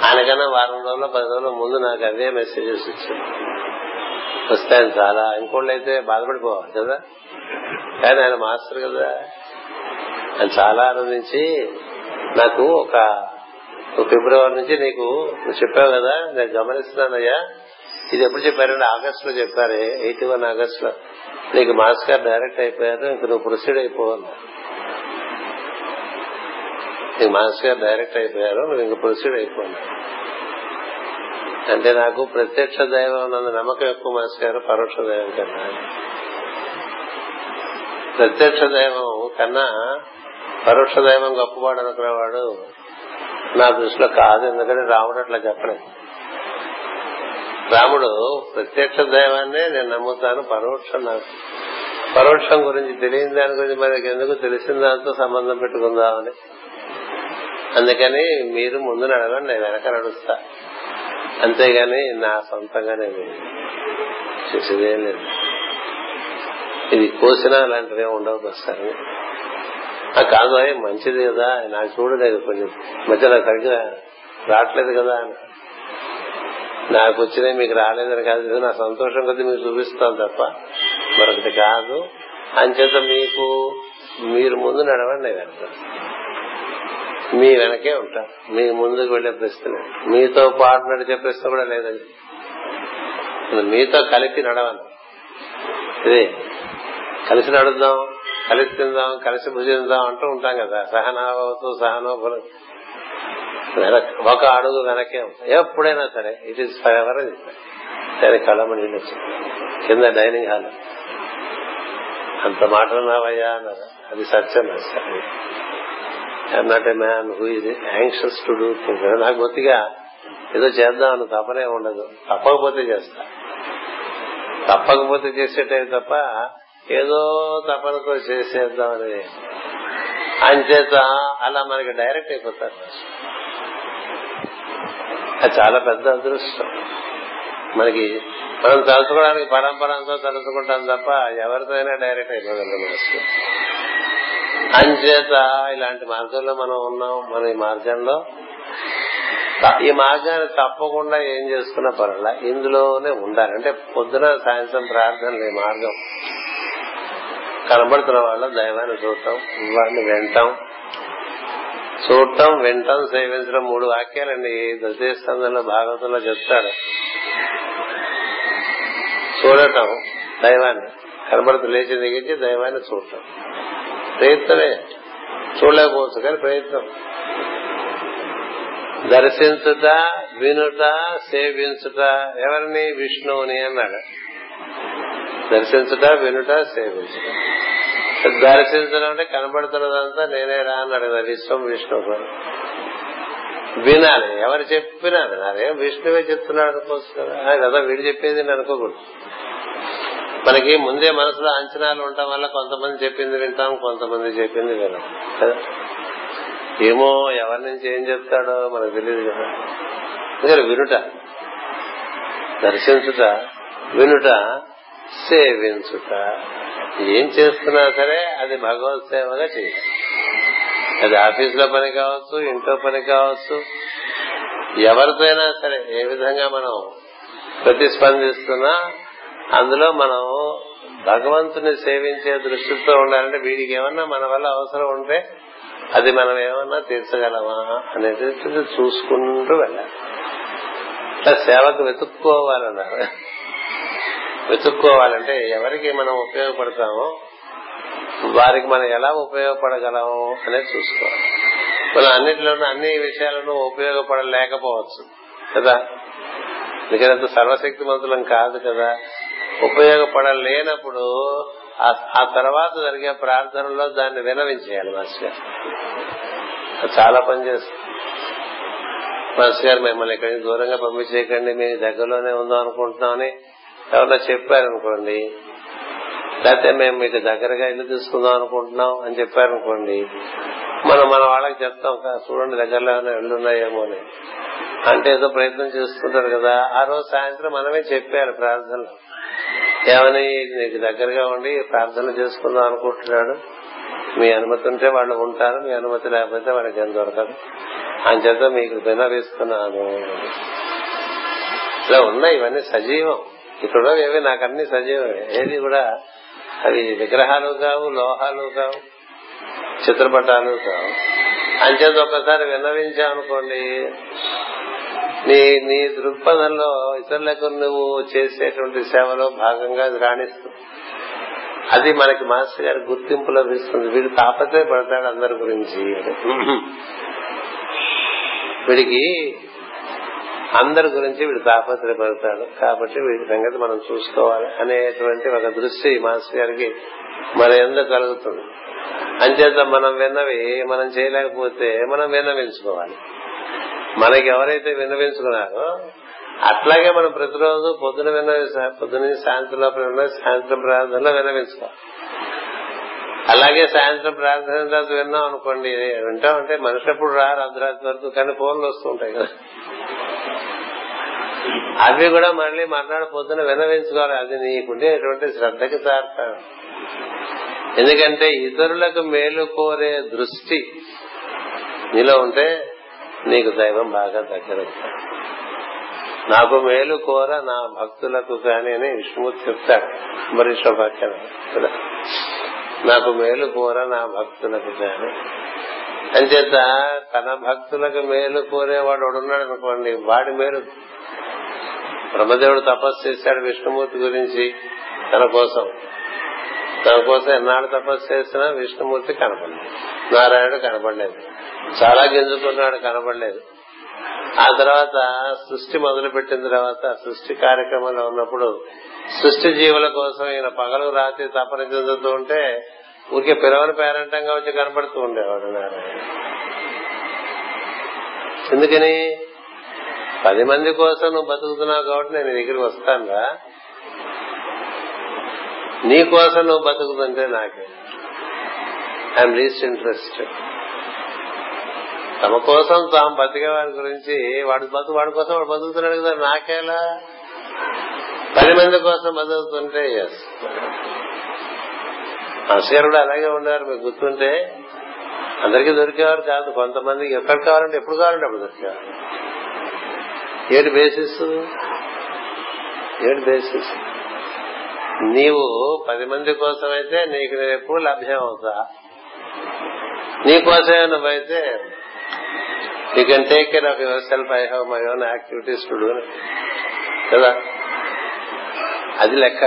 ఆయనకన్నా వారం రోజులు పది రోజుల ముందు నాకు అవే మెసేజెస్ వచ్చాయి వస్తాయని చాలా ఇంకోళ్ళు అయితే బాధపడిపోవాలి కదా? కానీ ఆయన మాస్టర్ కదా? ఆయన చాలా ఆనందించి నాకు ఒక ఫిబ్రవరి నుంచి నీకు నువ్వు చెప్పావు కదా నేను గమనిస్తున్నానయ్యా. ఇది ఎప్పుడు చెప్పారంటే ఆగస్ట్లో చెప్పారే. ఎయిటీ వన్ ఆగస్ట్లో నీకు మాస్టర్ గారు డైరెక్ట్ అయిపోయారు ఇంక నువ్వు ప్రొసీడ్ అయిపోవాలి నీకు మాస్ గారు డైరెక్ట్ అయిపోయారు నువ్వు ఇంక ప్రొసీడ్ అయిపోవాలి అంటే నాకు ప్రత్యక్ష దైవం ఉన్నందు నమ్మకం ఎక్కువ మాస్ గారు పరోక్ష దైవం కన్నా. ప్రత్యక్ష దైవం కన్నా పరోక్ష దైవం గొప్పవాడు అనుకునేవాడు నా దృష్టిలో కాదు ఎందుకంటే రాముడు అట్లా చెప్పలేదు. రాముడు ప్రత్యక్ష దైవాన్నే నేను నమ్ముతాను పరోక్షం నాకు పరోక్షం గురించి తెలియని దాని గురించి మనకి ఎందుకు తెలిసిన దాంతో సంబంధం పెట్టుకుందామని. అందుకని మీరు ముందు నడవండి నేను వెనక నడుస్తా. అంతేగాని నా సొంతంగా నేను చేసేదేం లేదు. ఇది కోసినా అలాంటివి ఉండవు బస్సారి కాదు మంచిది కదా నాకు చూడలేదు కొంచెం. మధ్య నాకు సరిగ్గా రావట్లేదు కదా అని. నాకు వచ్చినాయి మీకు రాలేదని కాదు నా సంతోషం కొద్ది మీకు చూపిస్తాను తప్ప. మరొకటి కాదు. అంచేత మీకు మీరు ముందు నడవండి వెనక. మీ వెనకే ఉంటారు మీ ముందుకు వెళ్ళే ప్రశ్న. మీతో పాటు నడిచే ప్రశ్న కూడా లేదండి. మీతో కలిపి నడవను. ఇది కలిసి నడుద్దాం కలిసి తిందాం కలిసి భుజిందాం అంటూ ఉంటాం కదా. సహనాభవతు సహనోఫలం ఒక అడుగు వెనకే ఎప్పుడైనా సరే ఇట్ ఈస్ ఫర్ ఎవర్ సరే కళమని కింద డైనింగ్ హాల్. అంత మాట నావయ్యా అన్నారు? అది సత్యం సరే I'm not a man who ఇది యాంగ్షియస్ టు డూ థింగ్స్ నాకు బొత్తిగా ఏదో చేద్దాం అని తపనే ఉండదు. తప్పకపోతే చేస్తా. తప్పకపోతే చేసేటే తప్ప ఏదో తపనతో చేసేద్దామని అంచేత అలా మనకి డైరెక్ట్ అయిపోతారు అది చాలా పెద్ద అదృష్టం. మనకి మనం తలుచుకోవడానికి పరంపరంతో తలుచుకుంటాం తప్ప ఎవరితో అయినా డైరెక్ట్ అయిపోగలం మనసు అంచేత ఇలాంటి మార్గంలో మనం ఉన్నాం మన ఈ మార్గంలో. ఈ మార్గాన్ని తప్పకుండా ఏం చేసుకున్న పనుల ఇందులోనే ఉండాలి. అంటే పొద్దున సాయంత్రం ప్రార్థనలు ఈ మార్గం. కనబడుతున్న వాళ్ళ దైవాన్ని చూడటం వాడిని వింటాం చూడటం వింటాం సేవించడం మూడు వాక్యాలండి. దశస్కందంలో భాగవతంలో చెప్తాడు చూడటం దైవాన్ని. కనబడుతూ లేచి దిగించి దైవాన్ని చూడటం. ప్రయత్నమే. చూడలేకపోవచ్చు కానీ ప్రయత్నం. దర్శించుట వినుట సేవించుట ఎవరిని విష్ణువుని అన్నాడు. దర్శించుట వినుట సేవించుట. దర్శించడం అంటే కనబడుతున్నదంతా నేనే రా అన్నాడు కదా విశ్వం విష్ణు వినాలి. ఎవరు చెప్పినా వినాలి. విష్ణువే చెప్తున్నాడు అనుకోవచ్చు కదా. కదా వీడు చెప్పేది నేను అనుకోకూడదు. మనకి ముందే మనసులో అంచనాలు ఉండటం వల్ల కొంతమంది చెప్పింది వింటాం కొంతమంది చెప్పింది వినం కదా? ఏమో ఎవరి నుంచి ఏం చెప్తాడో మనకు తెలియదు కదా. అందుకని వినుట దర్శించుట వినుట సేవించుట. ఏం చేస్తున్నా సరే అది భగవత్ సేవగా చేయాలి అది ఆఫీసులో పని కావచ్చు ఇంట్లో పని కావచ్చు ఎవరితో అయినా సరే ఏ విధంగా మనం ప్రతిస్పందిస్తున్నా అందులో మనం భగవంతుని సేవించే దృష్టితో ఉండాలంటే వీడికి ఏమన్నా మన వల్ల అవసరం ఉంటే అది మనం ఏమన్నా తీర్చగలమా అనేది చూసుకుంటూ వెళ్ళాలి. ఇట్లా సేవకు వెతుక్కోవాలన్నారు. వెతుక్కోవాలంటే ఎవరికి మనం ఉపయోగపడతామో వారికి మనం ఎలా ఉపయోగపడగలము అనేది చూసుకోవాలి. మనం అన్నింటిలోనూ అన్ని విషయాలను ఉపయోగపడలేకపోవచ్చు కదా? ఎందుకంటే సర్వశక్తిమంతులం కాదు కదా? ఉపయోగపడలేనప్పుడు ఆ తర్వాత జరిగే ప్రార్థనలో దాన్ని వినవించేయాలి మాస్టర్ గారు. చాలా పని చేస్తుంది. మాస్టర్ గారు మిమ్మల్ని ఇక్కడికి దూరంగా పంపించేయకండి మీ దగ్గరలోనే ఉందాం అనుకుంటున్నామని ఎవరన్నా చెప్పారనుకోండి లేకపోతే మేము మీకు దగ్గరగా ఇల్లు తీసుకుందాం అనుకుంటున్నాం అని చెప్పారనుకోండి మనం మన వాళ్ళకి చెప్తాం చూడండి దగ్గరలో ఏమైనా ఇళ్ళు ఉన్నాయేమో అని. అంటే ఏదో ప్రయత్నం చేస్తుంటారు కదా. ఆ రోజు సాయంత్రం మనమే చెప్పారు ప్రార్థనలో. ఏమని నీకు దగ్గరగా ఉండి ప్రార్థన చేసుకుందాం అనుకుంటున్నాడు? మీ అనుమతి ఉంటే వాళ్ళు ఉంటారు మీ అనుమతి లేకపోతే వాళ్ళకి ఏం దొరకదు. అంచేత మీకు వినవిస్తున్నాను. ఇలా ఉన్నాయి ఇవన్నీ సజీవం. ఇప్పుడు ఏవి నాకు అన్ని సజీవమే. ఏది కూడా అవి విగ్రహాలు కావు లోహాలు కావు చిత్రపటాలు కావు. అంచేది ఒకసారి విన్నవించామనుకోండి నీ నీ దృక్పథంలో ఇతరులకు నువ్వు చేసేటువంటి సేవలో భాగంగా అది రాణిస్తుంది. అది మనకి మాస్టర్ గారి గుర్తింపు లభిస్తుంది వీడు తాపత్రయపడతాడు అందరి గురించి. వీడికి అందరి గురించి వీడు తాపత్రయపడతాడు కాబట్టి వీడి సంగతి మనం చూసుకోవాలి అనేటువంటి ఒక దృష్టి మాస్టర్ గారికి మన ఎందుకు కలుగుతుంది. అంచేత మనం విన్నవి మనం చేయలేకపోతే మనం విన్నవించుకోవాలి. మనకి ఎవరైతే విన్నవించుకున్నారో అట్లాగే మనం ప్రతిరోజు పొద్దున విన్న పొద్దున సాయంత్రం లోపల సాయంత్రం ప్రార్థనలో విన్నవించుకోవాలి. అలాగే సాయంత్రం ప్రార్థన తర్వాత విన్నాం అనుకోండి వింటాం అంటే మనిషి ఎప్పుడు రారు అర్ధరాత్రి వరకు కానీ ఫోన్లు వస్తూ ఉంటాయి కదా. అవి కూడా మళ్ళీ మర్నాడు పొద్దున వినవించుకోవాలి అది నీకుండేటువంటి శ్రద్ధకి తారుతాడు ఎందుకంటే ఇతరులకు మేలు కోరే దృష్టి నీలో ఉంటే నీకు దైవం బాగా దగ్గర. నాకు మేలు కోర నా భక్తులకు కాని అని విష్ణుమూర్తి చెప్తాడు. మరి శోభాఖ్యం నాకు మేలు కోర నా భక్తులకు కాని అంచేత తన భక్తులకు మేలు కోరేవాడు ఉన్నాడు అనుకోండి వాడి మేలు బ్రహ్మదేవుడు తపస్సు చేశాడు విష్ణుమూర్తి గురించి తన కోసం. తన కోసం ఎన్నాళ్ళు తపస్సు చేసినా విష్ణుమూర్తి కనపడలేదు. నారాయణుడు కనపడలేదు. చాలా గింజుకున్నాడు కనబడలేదు. ఆ తర్వాత సృష్టి మొదలు పెట్టిన తర్వాత సృష్టి కార్యక్రమంలో ఉన్నప్పుడు సృష్టి జీవుల కోసం ఈయన పగలు రాత్రి తపన చెందుతూ ఉంటే ఊరికే పిలవని పేరంటంగా వచ్చి కనపడుతూ ఉండేవాడు నారాయణ. ఎందుకని? పది మంది కోసం నువ్వు బతుకుతున్నావు కాబట్టి నేను దగ్గరికి వస్తాను రా. నీ కోసం నువ్వు బతుకుతుంటే నాకే. ఐఎమ్ లీస్ట్ ఇంట్రెస్ట్ తమ కోసం తాము బతికే వాడి గురించి వాడు బతు వాడి కోసం వాడు బతుకుతున్నాడు కదా నాకేలా? పది మంది కోసం బతుకుతుంటే ఎస్ మాస్టర్ అలాగే ఉన్నారు మీకు గుర్తుంటే? అందరికీ దొరికేవారు కాదు కొంతమందికి ఎక్కడ కావాలంటే ఎప్పుడు కావాలంటే అప్పుడు దొరికేవారు. ఏడు బేసిస్ ఏడు బేసిస్ నీవు పది మంది కోసం అయితే నీకు నేను ఎప్పుడు లభ్యం అవుతా నీకోసమే నువ్వైతే you can take care of yourself I have my own activities to do కదా? అది లెక్క.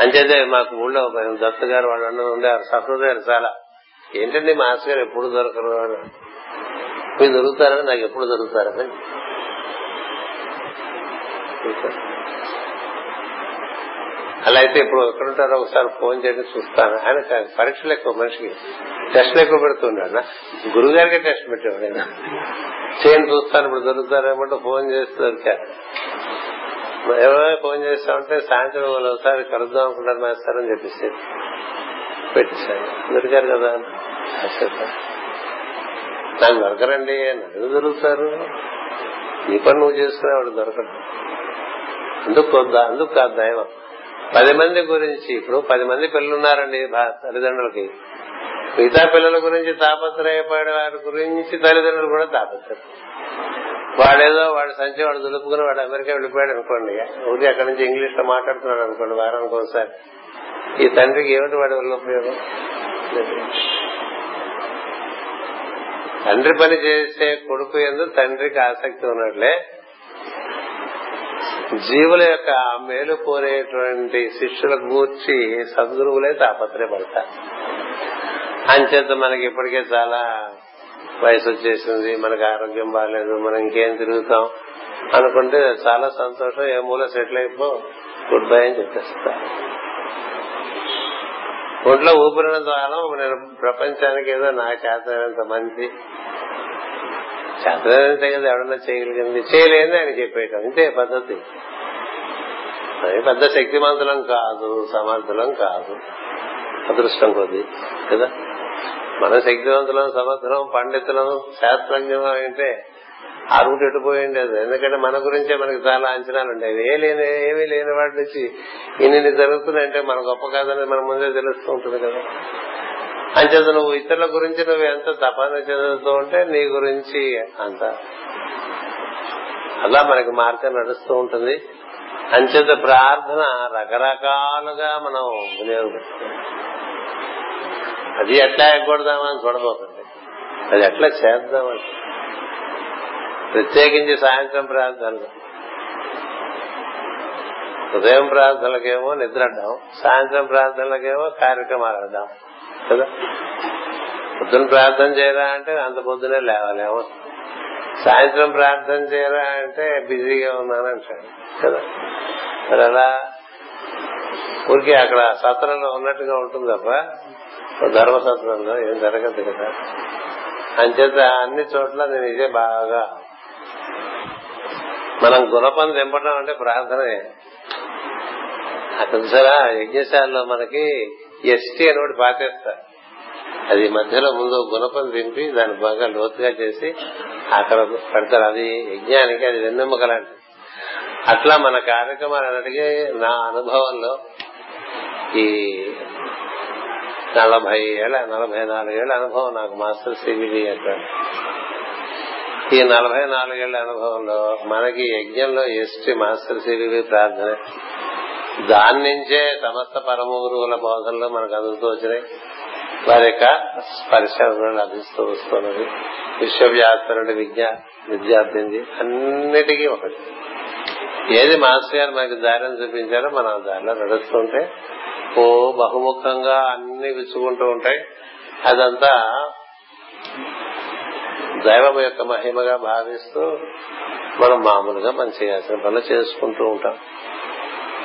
అంచేతే మాకు ఊళ్ళో దత్త గారు వాళ్ళు అన్న ఉండారు సహృదయాలు చాలా. ఏంటండి మాస్టర్ గారు ఎప్పుడు దొరకరు అని? మీరు దొరుకుతారని నాకు ఎప్పుడు దొరుకుతారని అలా అయితే ఇప్పుడు ఎక్కడుంటారో ఒకసారి ఫోన్ చేసి చూస్తాను. ఆయన పరీక్షలు ఎక్కువ మనిషికి. టెస్ట్లు ఎక్కువ పెడుతున్నాడు గురువు గారికి టెస్ట్ పెట్టాడు ఆయన. చేయని చూస్తాను ఇప్పుడు దొరుకుతారేమంటే ఫోన్ చేసి దొరికారు ఎవరైనా ఫోన్ చేస్తామంటే సాయంత్రం వాళ్ళు ఒకసారి కలుద్దాం అనుకుంటారు మాస్టర్ అని చెప్పేసి. పెట్టేశాను దొరికారు కదా. నాకు దొరకరండి నన్ను దొరుకుతారు. ఈ పని నువ్వు చేసుకునేవాడు దొరకడు. అందుకు కొద్దా అందుకు కాదు దైవం. పది మంది గురించి ఇప్పుడు పది మంది పిల్లలున్నారండి తల్లిదండ్రులకి. మిగతా పిల్లల గురించి తాపత్రయపడే వారి గురించి తల్లిదండ్రులు కూడా తాపత్రయం. వాడేదో వాడు సంచి వాడు దులుపుకుని వాడు అమెరికా వెళ్ళిపోయాడు అనుకోండి. ఊరి అక్కడి నుంచి ఇంగ్లీష్లో మాట్లాడుతున్నాడు అనుకోండి వారానికి ఒకసారి. ఈ తండ్రికి ఏమిటి వాడి వల్ల ఉపయోగం? తండ్రి పని చేసే కొడుకు ఎందు తండ్రికి ఆసక్తి ఉన్నట్లే జీవుల యొక్క మేలు కోరేటువంటి శిష్యుల గూర్చి సద్గురువులే తాపత్రయపడతారు. అంచేత మనకి ఇప్పటికే చాలా వయసు వచ్చేసింది మనకు ఆరోగ్యం బాగాలేదు మనం ఇంకేం తిరుగుతాం అనుకుంటే చాలా సంతోషం ఏ మూల సెటిల్ అయిపో గుడ్ బై అని చెప్పేస్తా ఒంట్లో ఊపిరిన ద్వారా నేను ప్రపంచానికి ఏదో నా చేతనంత మంచి చేతనంతే కదా ఎవడన్నా చేయగలిగింది చేయలేదని ఆయన చెప్పేయటం ఇంతే పద్ధతి. అది పెద్ద శక్తిమంతులం కాదు సమర్థులం కాదు. అదృష్టం కొద్ది కదా? మన శక్తివంతులం సమర్థులం పండితులం శాస్త్రజ్ఞం అంటే ఆ రూట్ ఎటుపోయి ఉండేది? ఎందుకంటే మన గురించే మనకి చాలా అంచనాలు ఉండేవి ఏ లేని ఏమీ లేని వాటి నుంచి ఇన్ని జరుగుతున్నాయంటే మన గొప్ప కాదని మన ముందే తెలుస్తూ ఉంటుంది కదా. అంచేత నువ్వు ఇతరుల గురించి నువ్వు ఎంత తపన చెందుతూ ఉంటే నీ గురించి అంత. అలా మనకి మార్గం నడుస్తూ ఉంటుంది. అంచేత ప్రార్థన రకరకాలుగా మనం వినియోగపెట్టుకోవాలి అది ఎట్లా ఎగ్గొడదామని అని చూడబోతుంది అది ఎట్లా చేద్దామని ప్రత్యేకించి సాయంత్రం ప్రార్థనలు. ఉదయం ప్రార్థనలకేమో నిద్రడ్డాం సాయంత్రం ప్రార్థనలకేమో కార్యక్రమాలు అడ్డాం. కదా? పొద్దున ప్రార్థన చేయరా అంటే అంత పొద్దునే లేవలేము సాయంత్రం ప్రార్థన చేయరా అంటే బిజీగా ఉన్నాను అంటాడు కదా? మరి అలా ఊరికి అక్కడ సత్రంలో ఉన్నట్టుగా ఉంటుంది తప్ప ధర్మసత్రంలో ఏం జరగదు కదా? అంచేత అన్ని చోట్ల నేను ఇదే బాగా. మనం గుణపం దింపడం అంటే ప్రార్థనే. అక్కడ చూసారా యజ్ఞశాలలో మనకి ఎస్టీ అని ఒకటి పాతేస్తారు అది మధ్యలో ముందు గుణపం దింపి దాన్ని బాగా లోతుగా చేసి అక్కడ పెడతారు. అది యజ్ఞానికి అది వెన్నెమ్మక లాంటిది. అట్లా మన కార్యక్రమాలు అడిగే నా అనుభవంలో ఈ నలభై ఏళ్ళ నలభై నాలుగేళ్ళ అనుభవం నాకు మాస్టర్ సిబిడి అంటే. ఈ నలభై నాలుగేళ్ళ అనుభవంలో మనకి యజ్ఞంలో ఎస్టీ మాస్టర్ సిబివి ప్రార్థన దాని నుంచే సమస్త పరమ గురువుల బోధనలు మనకు అందుతూ వచ్చినాయి. వారి యొక్క స్పర్శ లభిస్తూ వస్తున్నది. విశ్వవ్యాప్త నుండి విద్యార్థింది అన్నిటికీ ఒకటి. ఏది మాస్టర్ గారు మనకి దారిని చూపించారో మనం ఆ దారిలో నడుస్తుంటే ఓ బహుముఖంగా అన్ని విచ్చుకుంటూ ఉంటాయి. అదంతా దైవం యొక్క మహిమగా భావిస్తూ మనం మామూలుగా మనం చేయాల్సిన పనులు చేసుకుంటూ ఉంటాం.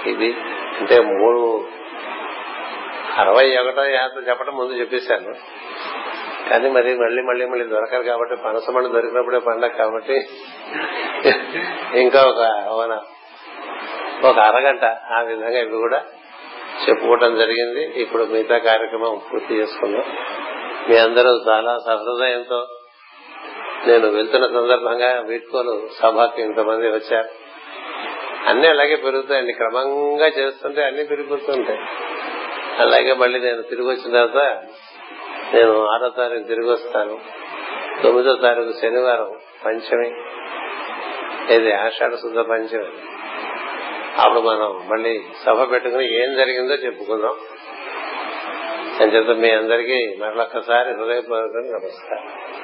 ఇది అంటే మూడు అరవై ఒకటో యాత్ర చెప్పడం ముందు చెప్పేశాను. కానీ మరి మళ్ళీ మళ్ళీ మళ్ళీ దొరకరు కాబట్టి పనసమండి దొరికినప్పుడే పండగ కాబట్టి ఇంకా ఒక ఒక అరగంట ఆ విధంగా ఇవి కూడా చెప్పుకోవటం జరిగింది. ఇప్పుడు మిగతా కార్యక్రమం పూర్తి చేసుకున్నాం మీ అందరూ చాలా సహృదయంతో నేను వెళ్తున్న సందర్భంగా వీడ్కోలు సభకి ఇంతమంది వచ్చారు. అన్ని అలాగే పెరుగుతాయండి. క్రమంగా చేస్తుంటే అన్ని పెరిగిపోతుంటాయి. అలాగే మళ్ళీ నేను తిరిగి వచ్చిన తర్వాత నేను ఆరో తారీఖు తిరిగి వస్తాను. తొమ్మిదో తారీఖు శనివారం పంచమి. ఇది ఆషాఢ శుద్ధ పంచమి. అప్పుడు మనం మళ్ళీ సభ పెట్టుకుని ఏం జరిగిందో చెప్పుకుందాం. అని చెప్తే మీ అందరికీ మరొకసారి హృదయపూర్వకంగా నమస్కారం.